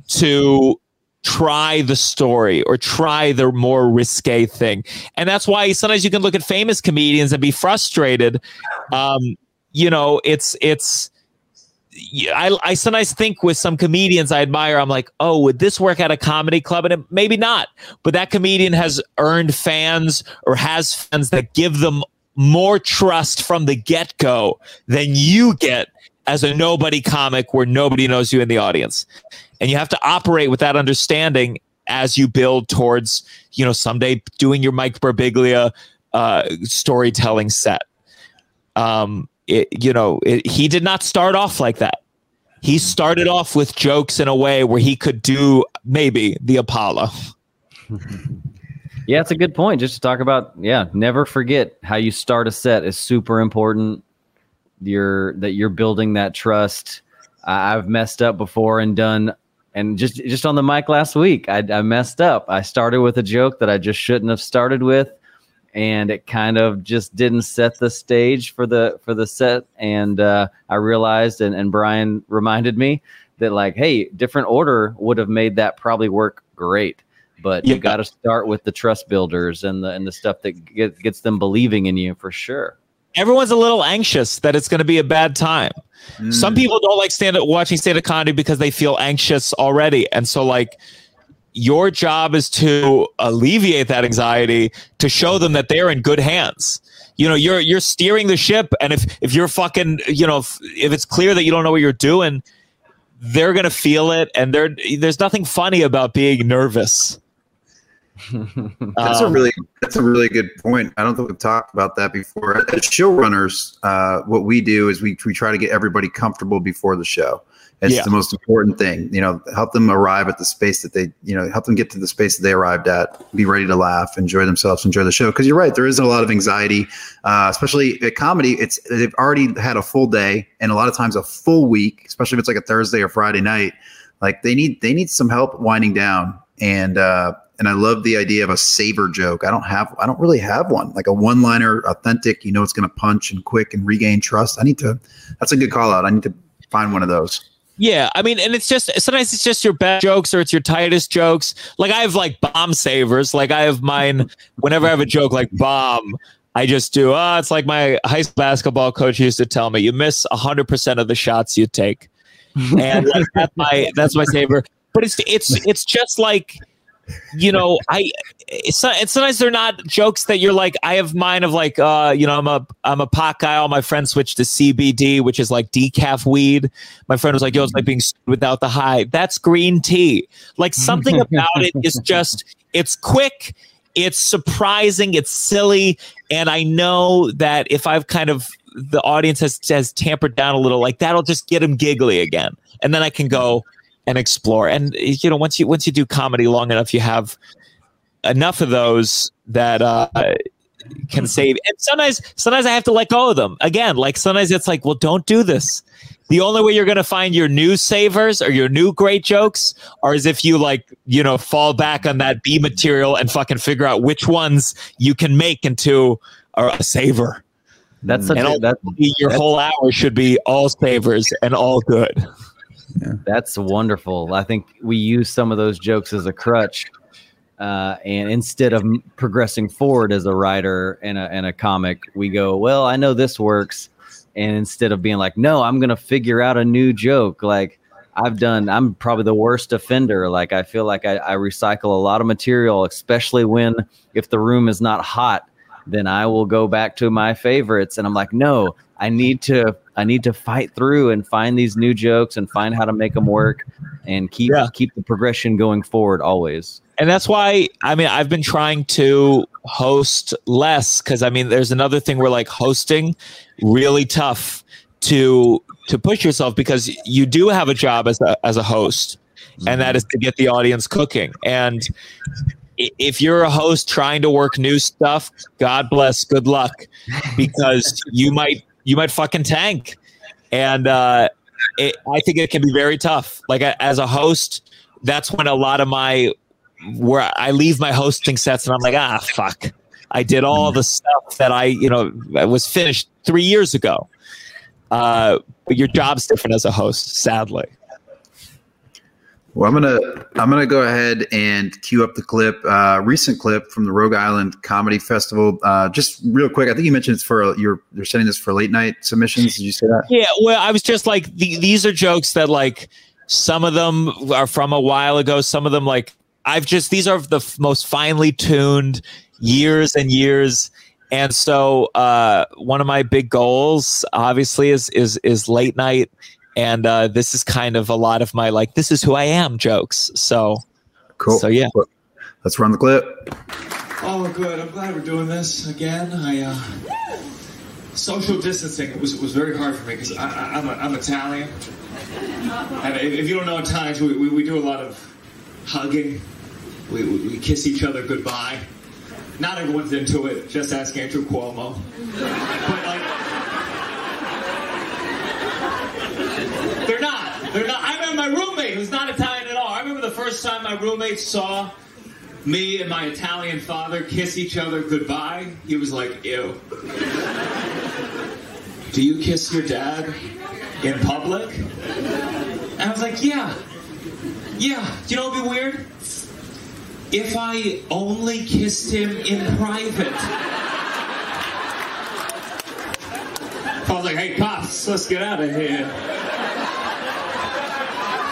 to try the story or try the more risque thing. And that's why sometimes you can look at famous comedians and be frustrated. Um, you know, it's it's I, I sometimes think with some comedians I admire, I'm like, oh, would this work at a comedy club? And it, maybe not. But that comedian has earned fans or has fans that give them more trust from the get go than you get as a nobody comic where nobody knows you in the audience. And you have to operate with that understanding as you build towards, you know, someday doing your Mike Birbiglia uh, storytelling set. Um, it, you know, it, he did not start off like that. He started off with jokes in a way where he could do maybe the Apollo. yeah, it's a good point. Just to talk about, yeah, never forget how you start a set is super important. You're that you're building that trust. I've messed up before and done, and just just on the mic last week, I, I messed up. I started with a joke that I just shouldn't have started with and it kind of just didn't set the stage for the for the set. And uh, i realized and, and brian reminded me that like hey different order would have made that probably work great. But yeah. you got to start with the trust builders and the and the stuff that get, gets them believing in you for sure. Everyone's a little anxious that it's going to be a bad time. Mm. some people don't like stand up watching stand up comedy because they feel anxious already. And so like your job is to alleviate that anxiety to show them that they're in good hands you know you're you're steering the ship and if if you're fucking you know if, if it's clear that you don't know what you're doing they're gonna feel it and there there's nothing funny about being nervous that's um, a really that's a really good point. I don't think we've talked about that before. As showrunners, uh, what we do is we we try to get everybody comfortable before the show. It's yeah. the most important thing. You know, help them arrive at the space that they, you know, help them get to the space that they arrived at. Be ready to laugh, enjoy themselves, enjoy the show. Because you're right, there is a lot of anxiety, uh, especially at comedy. It's they've already had a full day and a lot of times a full week, especially if it's like a Thursday or Friday night. Like they need they need some help winding down. And uh, and I love the idea of a saver joke. I don't have I don't really have one like a one liner, authentic. You know, it's going to punch and quick and regain trust. I need to. That's a good call out. I need to find one of those. Yeah, I mean, and it's just sometimes it's just your best jokes or it's your tightest jokes. Like I have like bomb savers. Like I have mine. Whenever I have a joke like bomb, I just do. Ah, oh, it's like my high school basketball coach used to tell me: you miss hundred percent of the shots you take, and like, that's my that's my saver. But it's it's it's just like you know, I it's, not, it's sometimes they're not jokes that you're like. I have mine of like, uh, you know, I'm a I'm a pot guy. All my friends switched to CBD, which is like decaf weed. My friend was like, "Yo, it's like being without the high." That's green tea. Like something about it is just it's quick, it's surprising, it's silly, and I know that if I've kind of the audience has has tampered down a little, like that'll just get them giggly again, and then I can go and explore. And you know, once you once you do comedy long enough, you have enough of those that uh, can save. And sometimes, sometimes I have to let go of them again. Like sometimes it's like, well, don't do this. The only way you're going to find your new savers or your new great jokes are as if you like, you know, fall back on that B material and fucking figure out which ones you can make into a saver. That's such and a, that's, your that's, whole hour should be all savers and all good. Yeah. That's wonderful. I think we use some of those jokes as a crutch. Uh, and instead of progressing forward as a writer and a, and a comic, we go, well, I know this works. And instead of being like, no, I'm going to figure out a new joke. Like I've done, I'm probably the worst offender. Like I feel like I, I recycle a lot of material, especially when if the room is not hot, then I will go back to my favorites. And I'm like, no, I need to I need to fight through and find these new jokes and find how to make them work and keep yeah. keep the progression going forward always. And that's why I mean I've been trying to host less cuz I mean there's another thing where like hosting really tough to to push yourself because you do have a job as a as a host and that mm-hmm. is to get the audience cooking and if you're a host trying to work new stuff, God bless, good luck, because you might you might fucking tank. And uh, it, I think it can be very tough. Like as a host, that's when a lot of my where I leave my hosting sets and I'm like, ah, fuck. I did all the stuff that I, you know, was finished three years ago. Uh, but your job's different as a host, sadly. Well, I'm gonna I'm gonna go ahead and cue up the clip, uh, recent clip from the Rhode Island Comedy Festival. Uh, just real quick, I think you mentioned it's for you're you're sending this for late night submissions. Did you say that? Yeah. Well, I was just like the, these are jokes that like some of them are from a while ago. Some of them like I've just these are the f- most finely tuned years and years. And so uh, one of my big goals, obviously, is is is late night and uh, this is kind of a lot of my like this is who I am jokes. So cool. So yeah, let's run the clip. Oh, good. I'm glad we're doing this again. I uh, social distancing it was it was very hard for me because I'm a, I'm Italian, and if you don't know Italians, we, we, we do a lot of hugging. We, we, we kiss each other goodbye. Not everyone's into it. Just ask Andrew Cuomo. But like They're not. They're not. I remember my roommate, who's not Italian at all. I remember the first time my roommate saw me and my Italian father kiss each other goodbye. He was like, ew. Do you kiss your dad in public? And I was like, yeah. Yeah. Do you know what'd be weird? If I only kissed him in private. I was like, hey, cops, let's get out of here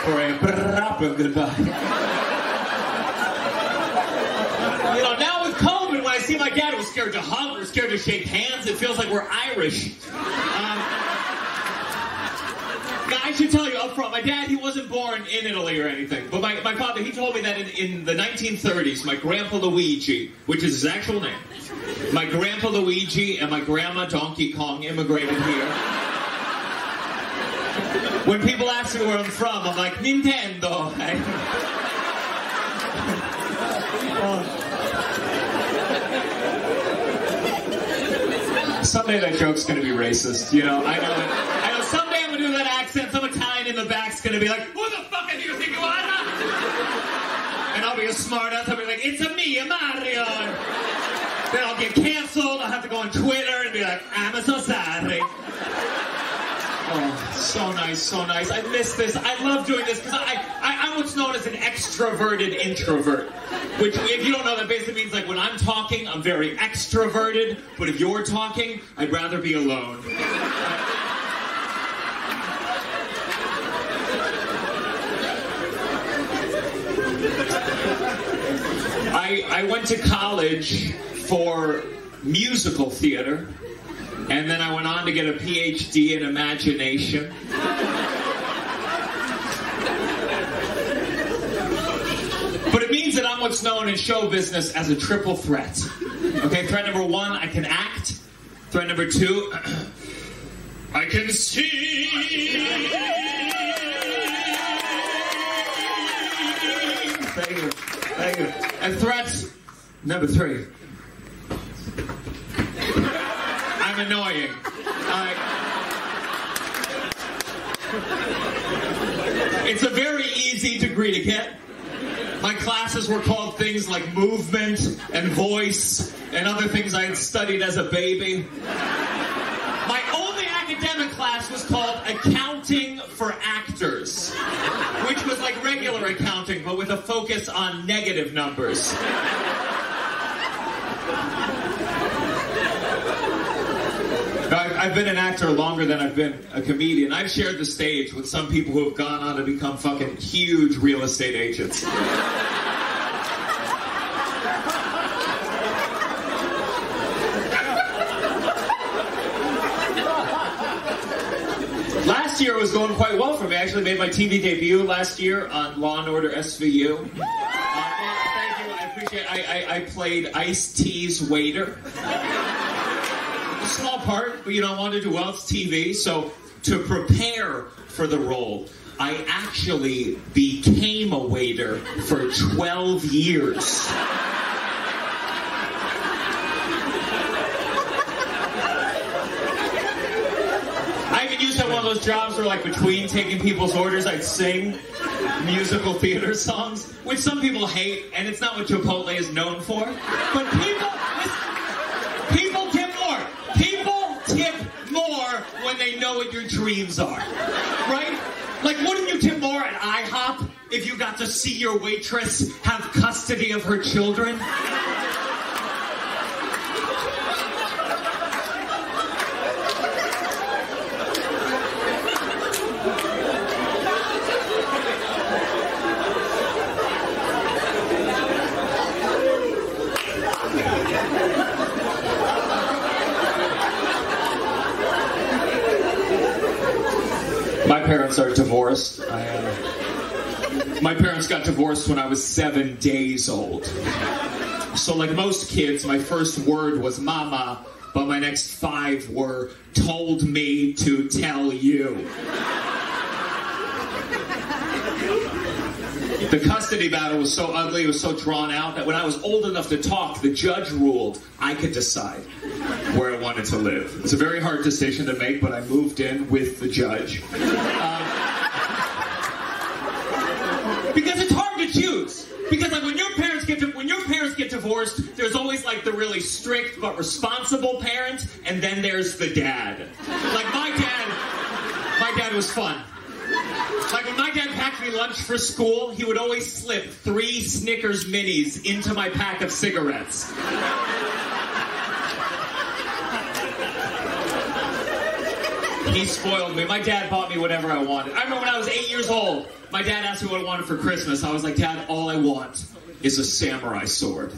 for a proper goodbye. you know, now with COVID, when I see my dad, we're scared to hug, we're scared to shake hands. It feels like we're Irish. Um, I should tell you up front, my dad, he wasn't born in Italy or anything. But my, my father, he told me that in, in the 1930s, my grandpa Luigi, which is his actual name, my grandpa Luigi and my grandma Donkey Kong immigrated here. When people ask me where I'm from, I'm like, Nintendo. someday that joke's gonna be racist, you know. I know. I know. Someday I'm gonna do that accent. Some Italian in the back's gonna be like, "Who the fuck do you think you are?" And I'll be a smart ass. I'll be like, "It's a me, a Mario." Then I'll get canceled. I'll have to go on Twitter and be like, "I'm so sorry." So nice, so nice. I miss this. I love doing this because I, I, I'm what's known as an extroverted introvert. Which, if you don't know, that basically means like when I'm talking, I'm very extroverted. But if you're talking, I'd rather be alone. I, I went to college for musical theater, and then I went on to get a PhD in imagination. But it means that I'm what's known in show business as a triple threat. Okay, threat number one, I can act. Threat number two, I can see. Thank you. Thank you. And threat number three, Annoying. It's a very easy degree to get. My classes were called things like movement and voice and other things I had studied as a baby. My only academic class was called Accounting for Actors, which was like regular accounting, but with a focus on negative numbers. I've been an actor longer than I've been a comedian. I've shared the stage with some people who have gone on to become fucking huge real estate agents. Last year was going quite well for me. I actually made my TV debut last year on Law and Order SVU. Uh, thank you. I appreciate. I, I, I played Ice T's waiter. A small part, but you know, I wanted to do well. It's TV, so to prepare for the role, I actually became a waiter for 12 years. I even used to have one of those jobs where, like, between taking people's orders, I'd sing musical theater songs, which some people hate, and it's not what Chipotle is known for. But people, people tip more. People tip more when they know dreams are, right? Like, wouldn't you tip more at IHOP if you got to see your waitress have custody of her children? Parents are divorced. I, uh, my parents got divorced when I was seven days old. So, like most kids, my first word was mama, but my next five were told me to tell you. The custody battle was so ugly, it was so drawn out that when I was old enough to talk, the judge ruled I could decide where I wanted to live. It's a very hard decision to make, but I moved in with the judge. Um, because it's hard to choose. Because like when your parents get when your parents get divorced, there's always like the really strict but responsible parent, and then there's the dad. Like my dad, my dad was fun. Like when my dad packed me lunch for school, he would always slip three Snickers minis into my pack of cigarettes. He spoiled me. My dad bought me whatever I wanted. I remember when I was eight years old, my dad asked me what I wanted for Christmas. I was like, Dad, all I want is a samurai sword.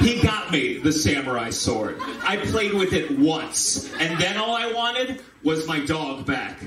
He got me the samurai sword. I played with it once, and then all I wanted was my dog back.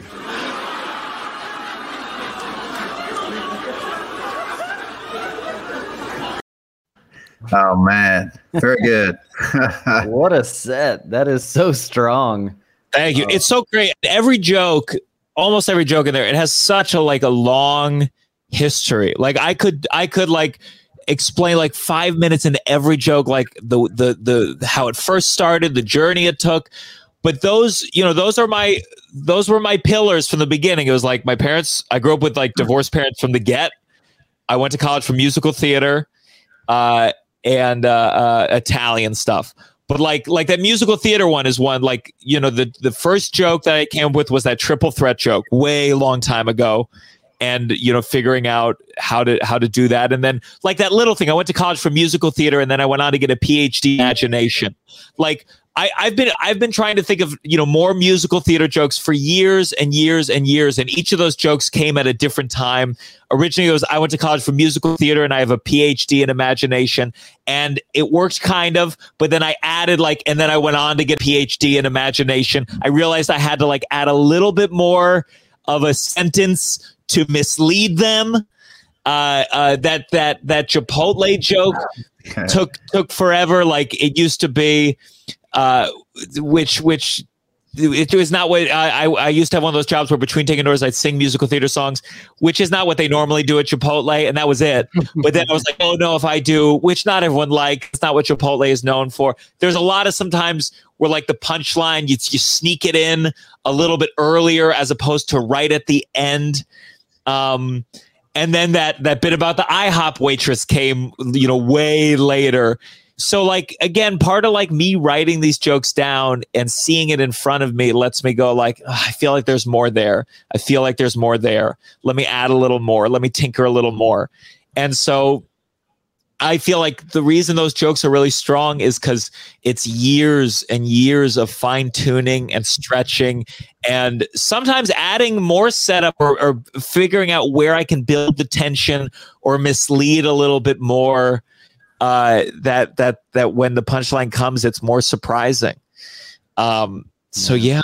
Oh man, very good. What a set. That is so strong. Thank Oh. you. It's so great. Every joke, almost every joke in there, it has such a like a long history. Like I could I could like explain like five minutes into every joke, like the the the how it first started, the journey it took. But those, you know, those are my those were my pillars from the beginning. It was like my parents, I grew up with like divorced parents from the get. I went to college for musical theater uh, and uh, uh, Italian stuff. But like like that musical theater one is one like you know the the first joke that I came up with was that triple threat joke way long time ago, and you know figuring out how to how to do that and then like that little thing I went to college for musical theater and then I went on to get a PhD in imagination. Like I, I've been I've been trying to think of you know more musical theater jokes for years and years and years, and each of those jokes came at a different time. Originally, it was I went to college for musical theater, and I have a PhD in imagination, and it worked kind of. But then I added like, and then I went on to get PhD in imagination. I realized I had to like add a little bit more of a sentence to mislead them. Uh, uh, that that that Chipotle joke took took forever. Like it used to be uh, which which it was not what I, I, I used to have one of those jobs where between taking orders I'd sing musical theater songs, which is not what they normally do at Chipotle, and that was it. but then I was like, oh no, if I do, which not everyone likes, it's not what Chipotle is known for. There's a lot of sometimes where like the punchline you you sneak it in a little bit earlier as opposed to right at the end. Um, and then that that bit about the IHOP waitress came, you know, way later so like again part of like me writing these jokes down and seeing it in front of me lets me go like i feel like there's more there. I feel like there's more there. Let me add a little more. Let me tinker a little more. And so i feel like the reason those jokes are really strong is because it's years and years of fine tuning and stretching and sometimes adding more setup or, or figuring out where i can build the tension or mislead a little bit more uh, that that that when the punchline comes, it's more surprising. Um, so yeah,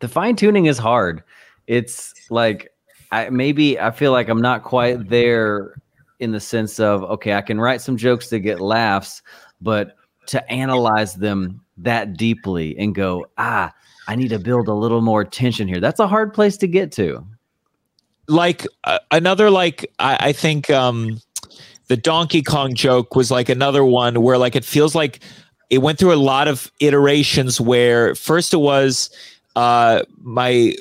the fine tuning is hard. It's like I maybe I feel like I'm not quite there in the sense of okay, I can write some jokes to get laughs, but to analyze them that deeply and go ah, I need to build a little more tension here. That's a hard place to get to. Like uh, another like I, I think um the Donkey Kong joke was like another one where like it feels like it went through a lot of iterations where first it was uh my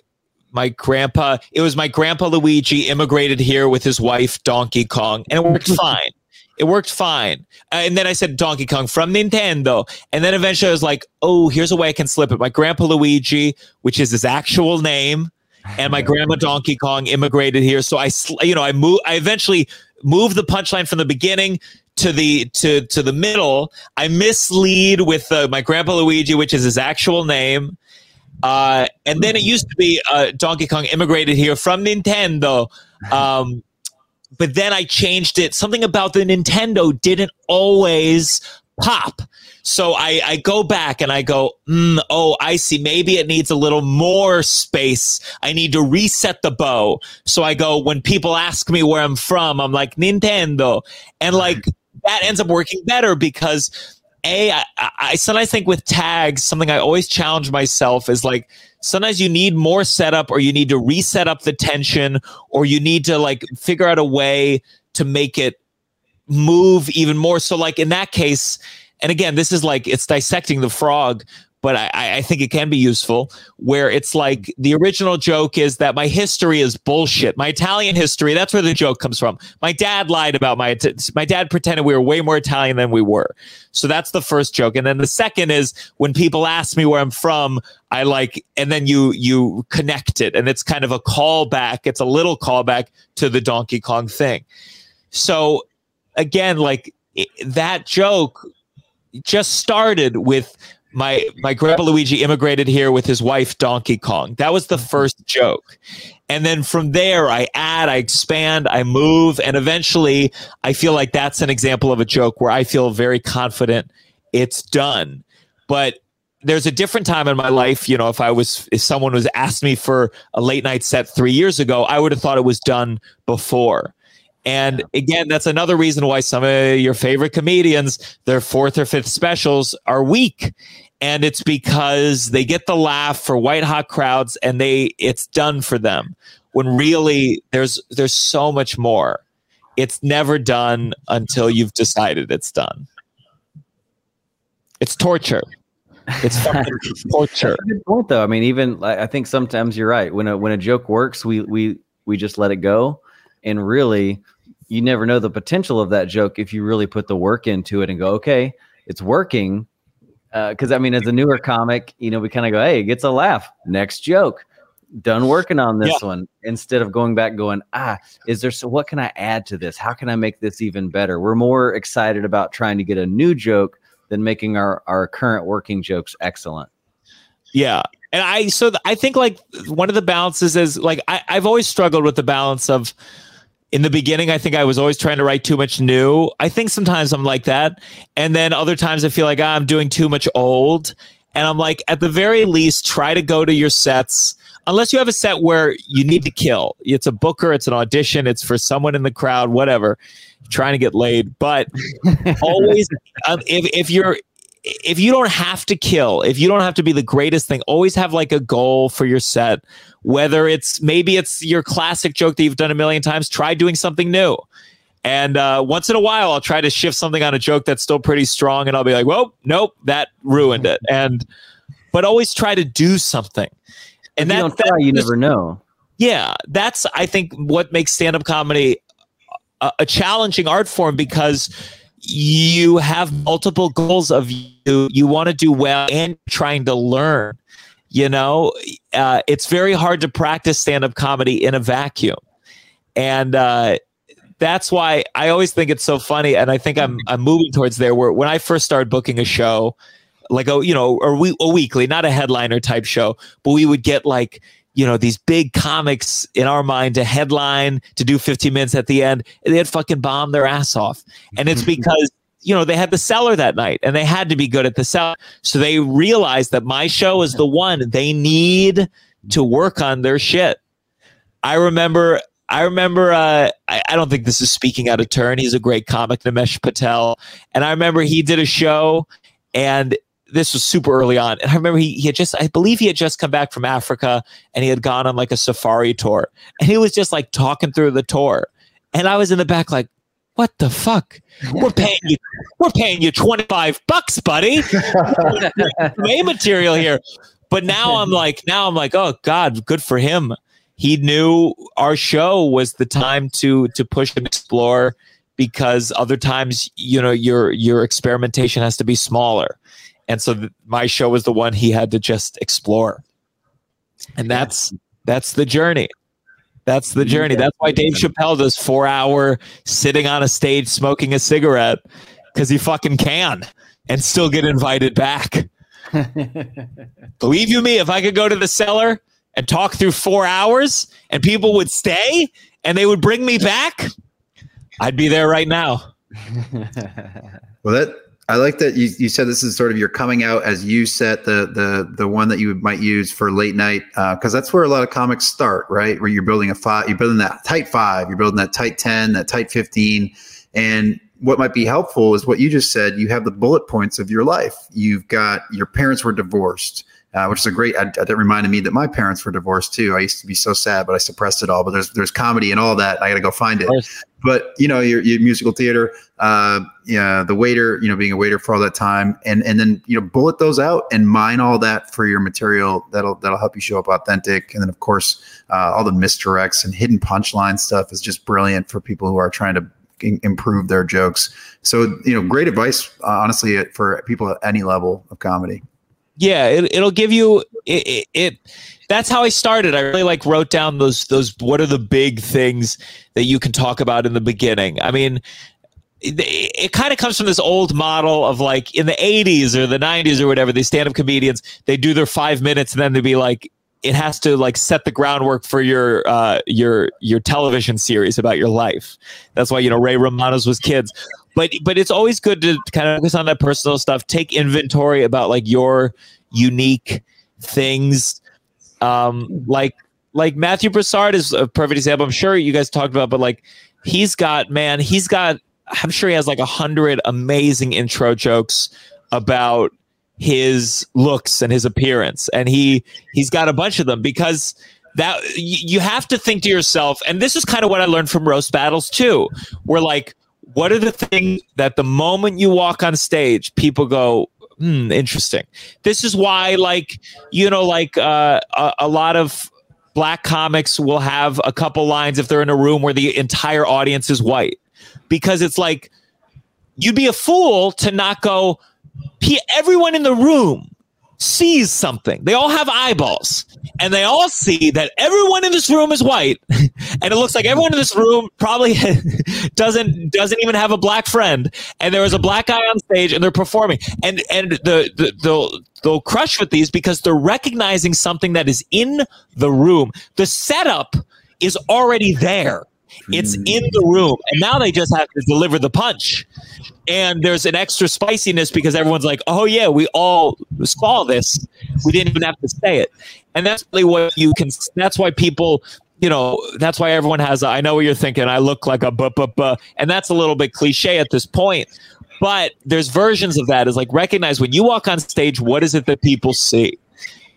my grandpa it was my grandpa Luigi immigrated here with his wife Donkey Kong and it worked fine. It worked fine. and then I said Donkey Kong from Nintendo. And then eventually I was like, oh, here's a way I can slip it. My grandpa Luigi, which is his actual name, and my grandma Donkey Kong immigrated here. So I, you know, I moved, I eventually move the punchline from the beginning to the to to the middle. I mislead with uh, my grandpa Luigi, which is his actual name. Uh, and then it used to be uh, Donkey Kong immigrated here from Nintendo. Um, but then I changed it. Something about the Nintendo didn't always pop. So I, I go back and I go, mm, oh, I see. Maybe it needs a little more space. I need to reset the bow. So I go, when people ask me where I'm from, I'm like, Nintendo. And like that ends up working better because a I, I sometimes think with tags, something I always challenge myself is like, sometimes you need more setup or you need to reset up the tension or you need to like figure out a way to make it move even more. So like in that case, and again, this is like it's dissecting the frog, but I, I think it can be useful. Where it's like the original joke is that my history is bullshit. My Italian history, that's where the joke comes from. My dad lied about my my dad pretended we were way more Italian than we were. So that's the first joke. And then the second is when people ask me where I'm from, I like, and then you you connect it, and it's kind of a callback. It's a little callback to the Donkey Kong thing. So again, like that joke just started with my my grandpa Luigi immigrated here with his wife Donkey Kong. That was the mm-hmm. first joke. And then from there I add, I expand, I move and eventually I feel like that's an example of a joke where I feel very confident it's done. But there's a different time in my life, you know, if I was if someone was asked me for a late night set 3 years ago, I would have thought it was done before. And again, that's another reason why some of your favorite comedians, their fourth or fifth specials are weak. And it's because they get the laugh for white hot crowds and they it's done for them. When really there's there's so much more. It's never done until you've decided it's done. It's torture. It's fucking torture. good point though. I mean, even I think sometimes you're right. When a when a joke works, we we we just let it go. And really, you never know the potential of that joke if you really put the work into it and go, okay, it's working. Because uh, I mean, as a newer comic, you know, we kind of go, hey, it gets a laugh. Next joke, done working on this yeah. one. Instead of going back, going, ah, is there so? What can I add to this? How can I make this even better? We're more excited about trying to get a new joke than making our our current working jokes excellent. Yeah. And I so th- I think like one of the balances is like I, I've always struggled with the balance of in the beginning, I think I was always trying to write too much new. I think sometimes I'm like that. And then other times I feel like ah, I'm doing too much old. And I'm like, at the very least, try to go to your sets. Unless you have a set where you need to kill. It's a booker, it's an audition, it's for someone in the crowd, whatever, trying to get laid. But always, um, if, if you're, if you don't have to kill, if you don't have to be the greatest thing, always have like a goal for your set. Whether it's maybe it's your classic joke that you've done a million times, try doing something new. And uh, once in a while, I'll try to shift something on a joke that's still pretty strong, and I'll be like, "Well, nope, that ruined it." And but always try to do something. And that, you try, you never know. Yeah, that's I think what makes stand-up comedy a, a challenging art form because you have multiple goals of you you want to do well and trying to learn you know? Uh, it's very hard to practice stand-up comedy in a vacuum. And uh, that's why i always think it's so funny and i think i'm i'm moving towards there where when i first started booking a show like a you know or we a weekly not a headliner type show but we would get like you know, these big comics in our mind to headline, to do 15 minutes at the end, they had fucking bombed their ass off. And it's because, you know, they had the cellar that night and they had to be good at the cellar. So they realized that my show is the one they need to work on their shit. I remember I remember, uh, I, I, don't think this is speaking out of turn. He's a great comic, Nimesh Patel. And I remember he did a show and this was super early on. And I remember he, he had just, I believe he had just come back from Africa and he had gone on like a safari tour. And he was just like talking through the tour. And I was in the back like, what the fuck? We're paying you, we're paying you 25 bucks, buddy. Way material here. But now I'm like, now I'm like, oh God, good for him. He knew our show was the time to to push and explore because other times, you know, your your experimentation has to be smaller and so th- my show was the one he had to just explore. And that's that's the journey. That's the journey. That's why dave chappelle does four hour sitting on a stage smoking a cigarette because he fucking can and still get invited back. Believe you me if i could go to the cellar and talk through four hours and people would stay and they would bring me back i'd be there right now. Well that I like that you, you said this is sort of your coming out as you set the the the one that you might use for late night because uh, that's where a lot of comics start, right? Where you're building a five, you're building that tight five, you're building that tight ten, that tight fifteen, and what might be helpful is what you just said. You have the bullet points of your life. You've got your parents were divorced uh, which is a great. That reminded me that my parents were divorced too. I used to be so sad, but I suppressed it all. But there's there's comedy and all that. I got to go find it. But you know, your, your musical theater, uh, yeah, the waiter, you know, being a waiter for all that time, and and then you know, bullet those out and mine all that for your material. That'll that'll help you show up authentic. And then of course, uh, all the misdirects and hidden punchline stuff is just brilliant for people who are trying to improve their jokes. So you know, great advice, uh, honestly, for people at any level of comedy yeah it, it'll give you it, it, it, that's how i started. I really like wrote down those those what are the big things that you can talk about in the beginning? I mean it, it kind of comes from this old model of like in the 80s or the 90s or whatever these stand-up comedians they do their five minutes and then they'd be like it has to like set the groundwork for your uh, your your television series about your life. That's why you know Ray Romano's was kids. But but it's always good to kind of focus on that personal stuff. Take inventory about like your unique things um like like matthew broussard is a perfect example. I'm sure you guys talked about but like he's got man he's got i'm sure he has like a hundred amazing intro jokes about his looks and his appearance. And he he's got a bunch of them because that you have to think to yourself and this is kind of what i learned from roast battles too where like what are the things that the moment you walk on stage, people go, hmm, interesting. This is why, like, you know, like uh, a, a lot of black comics will have a couple lines if they're in a room where the entire audience is white, because it's like you'd be a fool to not go. Everyone in the room sees something. They all have eyeballs and they all see that everyone in this room is white and it looks like everyone in this room probably doesn't doesn't even have a black friend and there is a black guy on stage and they're performing and and the, the they'll they'll crush with these because they're recognizing something that is in the room. The setup is already there. It's hmm. in the room, and now they just have to deliver the punch. And there's an extra spiciness because everyone's like, "Oh yeah, we all saw this. We didn't even have to say it." And that's really what you can. That's why people, you know, that's why everyone has. A, I know what you're thinking. I look like a buh buh buh, and that's a little bit cliche at this point. But there's versions of that. Is like recognize when you walk on stage, what is it that people see?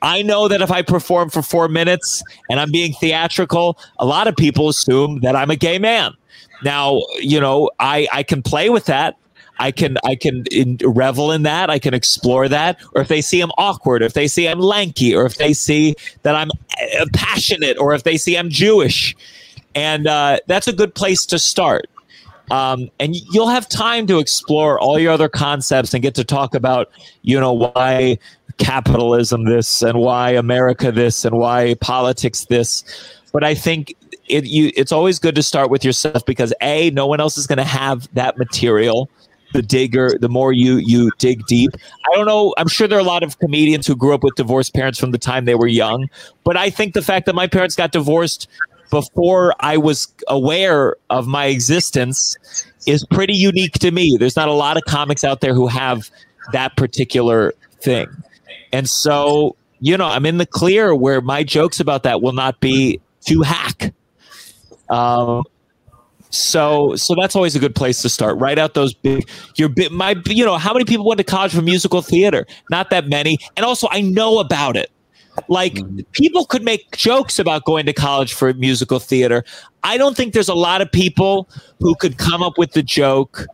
I know that if I perform for four minutes and I'm being theatrical, a lot of people assume that I'm a gay man. Now, you know, I, I can play with that. I can I can in, revel in that. I can explore that. Or if they see I'm awkward, if they see I'm lanky, or if they see that I'm uh, passionate, or if they see I'm Jewish, and uh, that's a good place to start. Um, and you'll have time to explore all your other concepts and get to talk about, you know, why capitalism this and why America this and why politics this. But I think it, you, it's always good to start with yourself because a no one else is going to have that material. The digger, the more you you dig deep. I don't know. I'm sure there are a lot of comedians who grew up with divorced parents from the time they were young. But I think the fact that my parents got divorced before I was aware of my existence is pretty unique to me. There's not a lot of comics out there who have that particular thing. And so, you know, I'm in the clear where my jokes about that will not be too hack. Um, so, so that's always a good place to start. Write out those big, your bit, my, you know, how many people went to college for musical theater? Not that many. And also, I know about it. Like mm-hmm. people could make jokes about going to college for musical theater. I don't think there's a lot of people who could come up with the joke.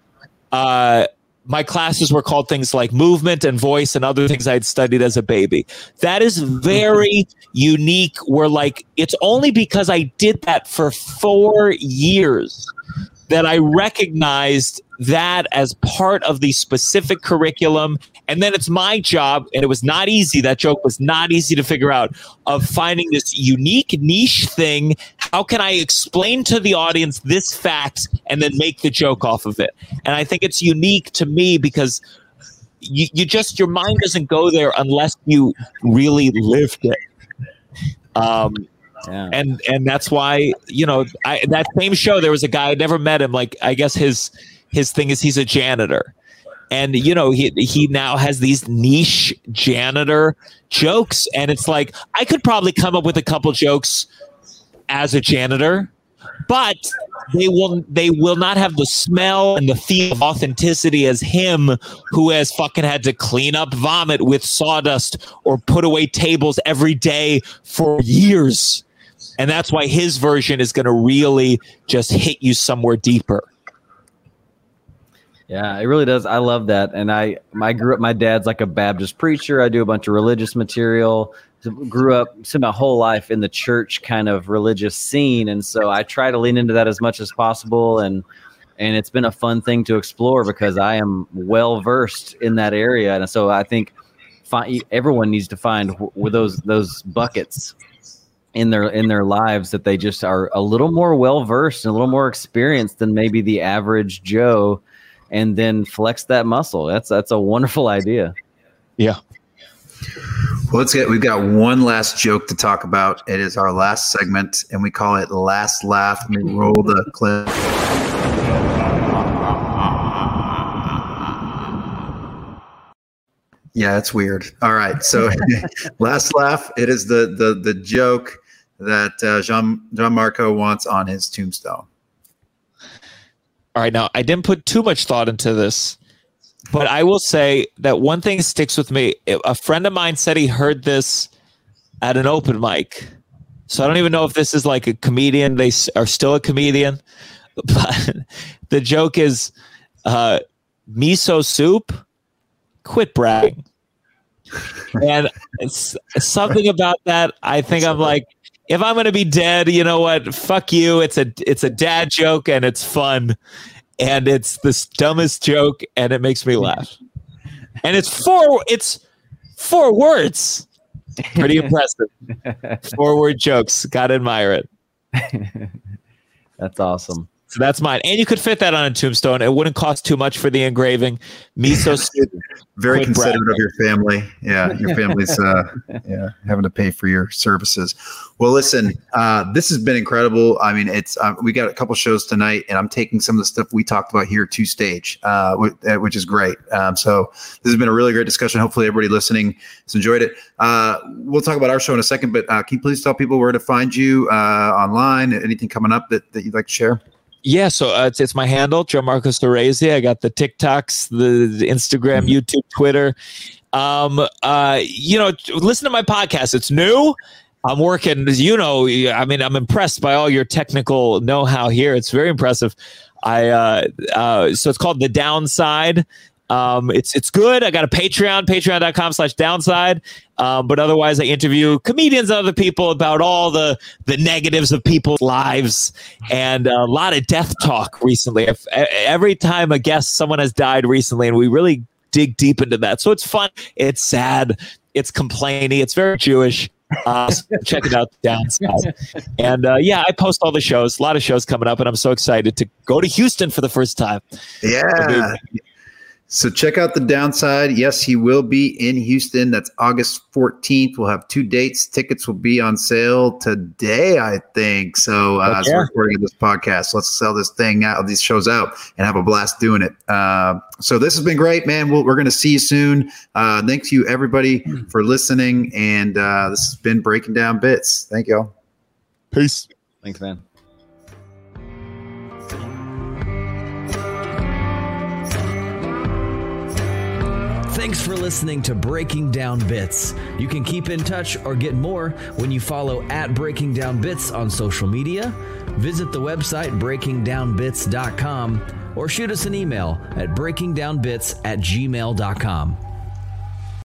Uh, my classes were called things like movement and voice and other things I had studied as a baby. That is very unique. Where like it's only because I did that for four years that I recognized that as part of the specific curriculum. And then it's my job, and it was not easy. That joke was not easy to figure out of finding this unique niche thing. How can I explain to the audience this fact and then make the joke off of it? And I think it's unique to me because you, you just, your mind doesn't go there unless you really lived it. Um, yeah. And and that's why you know I, that same show there was a guy I never met him like I guess his his thing is he's a janitor and you know he he now has these niche janitor jokes and it's like I could probably come up with a couple jokes as a janitor but they will they will not have the smell and the feel of authenticity as him who has fucking had to clean up vomit with sawdust or put away tables every day for years and that's why his version is going to really just hit you somewhere deeper. Yeah, it really does. I love that. And I, I grew up, my dad's like a Baptist preacher. I do a bunch of religious material. Grew up, spent my whole life in the church kind of religious scene. And so I try to lean into that as much as possible. And, and it's been a fun thing to explore because I am well versed in that area. And so I think everyone needs to find wh- those, those buckets in their in their lives that they just are a little more well versed and a little more experienced than maybe the average Joe, and then flex that muscle. That's that's a wonderful idea. Yeah. Well, let's get. We've got one last joke to talk about. It is our last segment, and we call it "Last Laugh." Let me roll the clip. Yeah, it's weird. All right, so last laugh. It is the the the joke that uh, Jean Gianmarco wants on his tombstone. All right, now I didn't put too much thought into this, but I will say that one thing sticks with me. A friend of mine said he heard this at an open mic. So I don't even know if this is like a comedian. They are still a comedian, but the joke is uh, miso soup. Quit bragging. and something about that. I think I'm like, if I'm gonna be dead, you know what? Fuck you. It's a it's a dad joke and it's fun, and it's the dumbest joke and it makes me laugh. And it's four it's Four words. Pretty impressive. Four word jokes. Gotta admire it. That's awesome. So that's mine. And you could fit that on a tombstone. It wouldn't cost too much for the engraving. Miso soup. Very considerate of your family. Yeah, your family's uh, yeah having to pay for your services. Well, listen, uh, this has been incredible. I mean, it's uh, we got a couple shows tonight, and I'm taking some of the stuff we talked about here to stage, uh, uh, which is great. Um, so this has been a really great discussion. Hopefully, everybody listening has enjoyed it. Uh, we'll talk about our show in a second, but uh, can you please tell people where to find you uh, online? Anything coming up that, that you'd like to share? Yeah, so uh, it's, it's my handle, Gianmarco Soresi. I got the TikToks, the, the Instagram, YouTube, Twitter. Um, uh, you know, listen to my podcast. It's new. I'm working, as you know, I mean, I'm impressed by all your technical know-how here. It's very impressive. I uh, uh, so it's called The Downside. Um, it's it's good. I got a Patreon, patreon.com slash downside. Um, but otherwise I interview comedians and other people about all the the negatives of people's lives and a lot of death talk recently. If, every time a guest, someone has died recently, and we really dig deep into that. So it's fun. It's sad. It's complainy. It's very Jewish. Uh, so check it out, downside. And uh, yeah, I post all the shows. A lot of shows coming up, and I'm so excited to go to Houston for the first time. Yeah. So check out the downside. Yes, he will be in Houston. That's August 14th. We'll have two dates. Tickets will be on sale today, I think. So uh, as we're recording this podcast, let's sell this thing out, these shows out, and have a blast doing it. Uh, so this has been great, man. We'll, we're going to see you soon. Uh, thanks you everybody for listening, and uh, this has been breaking down bits. Thank y'all. Peace. Thanks, man. Thanks for listening to Breaking Down Bits. You can keep in touch or get more when you follow at Breaking Down Bits on social media, visit the website breakingdownbits.com, or shoot us an email at breakingdownbits at gmail.com.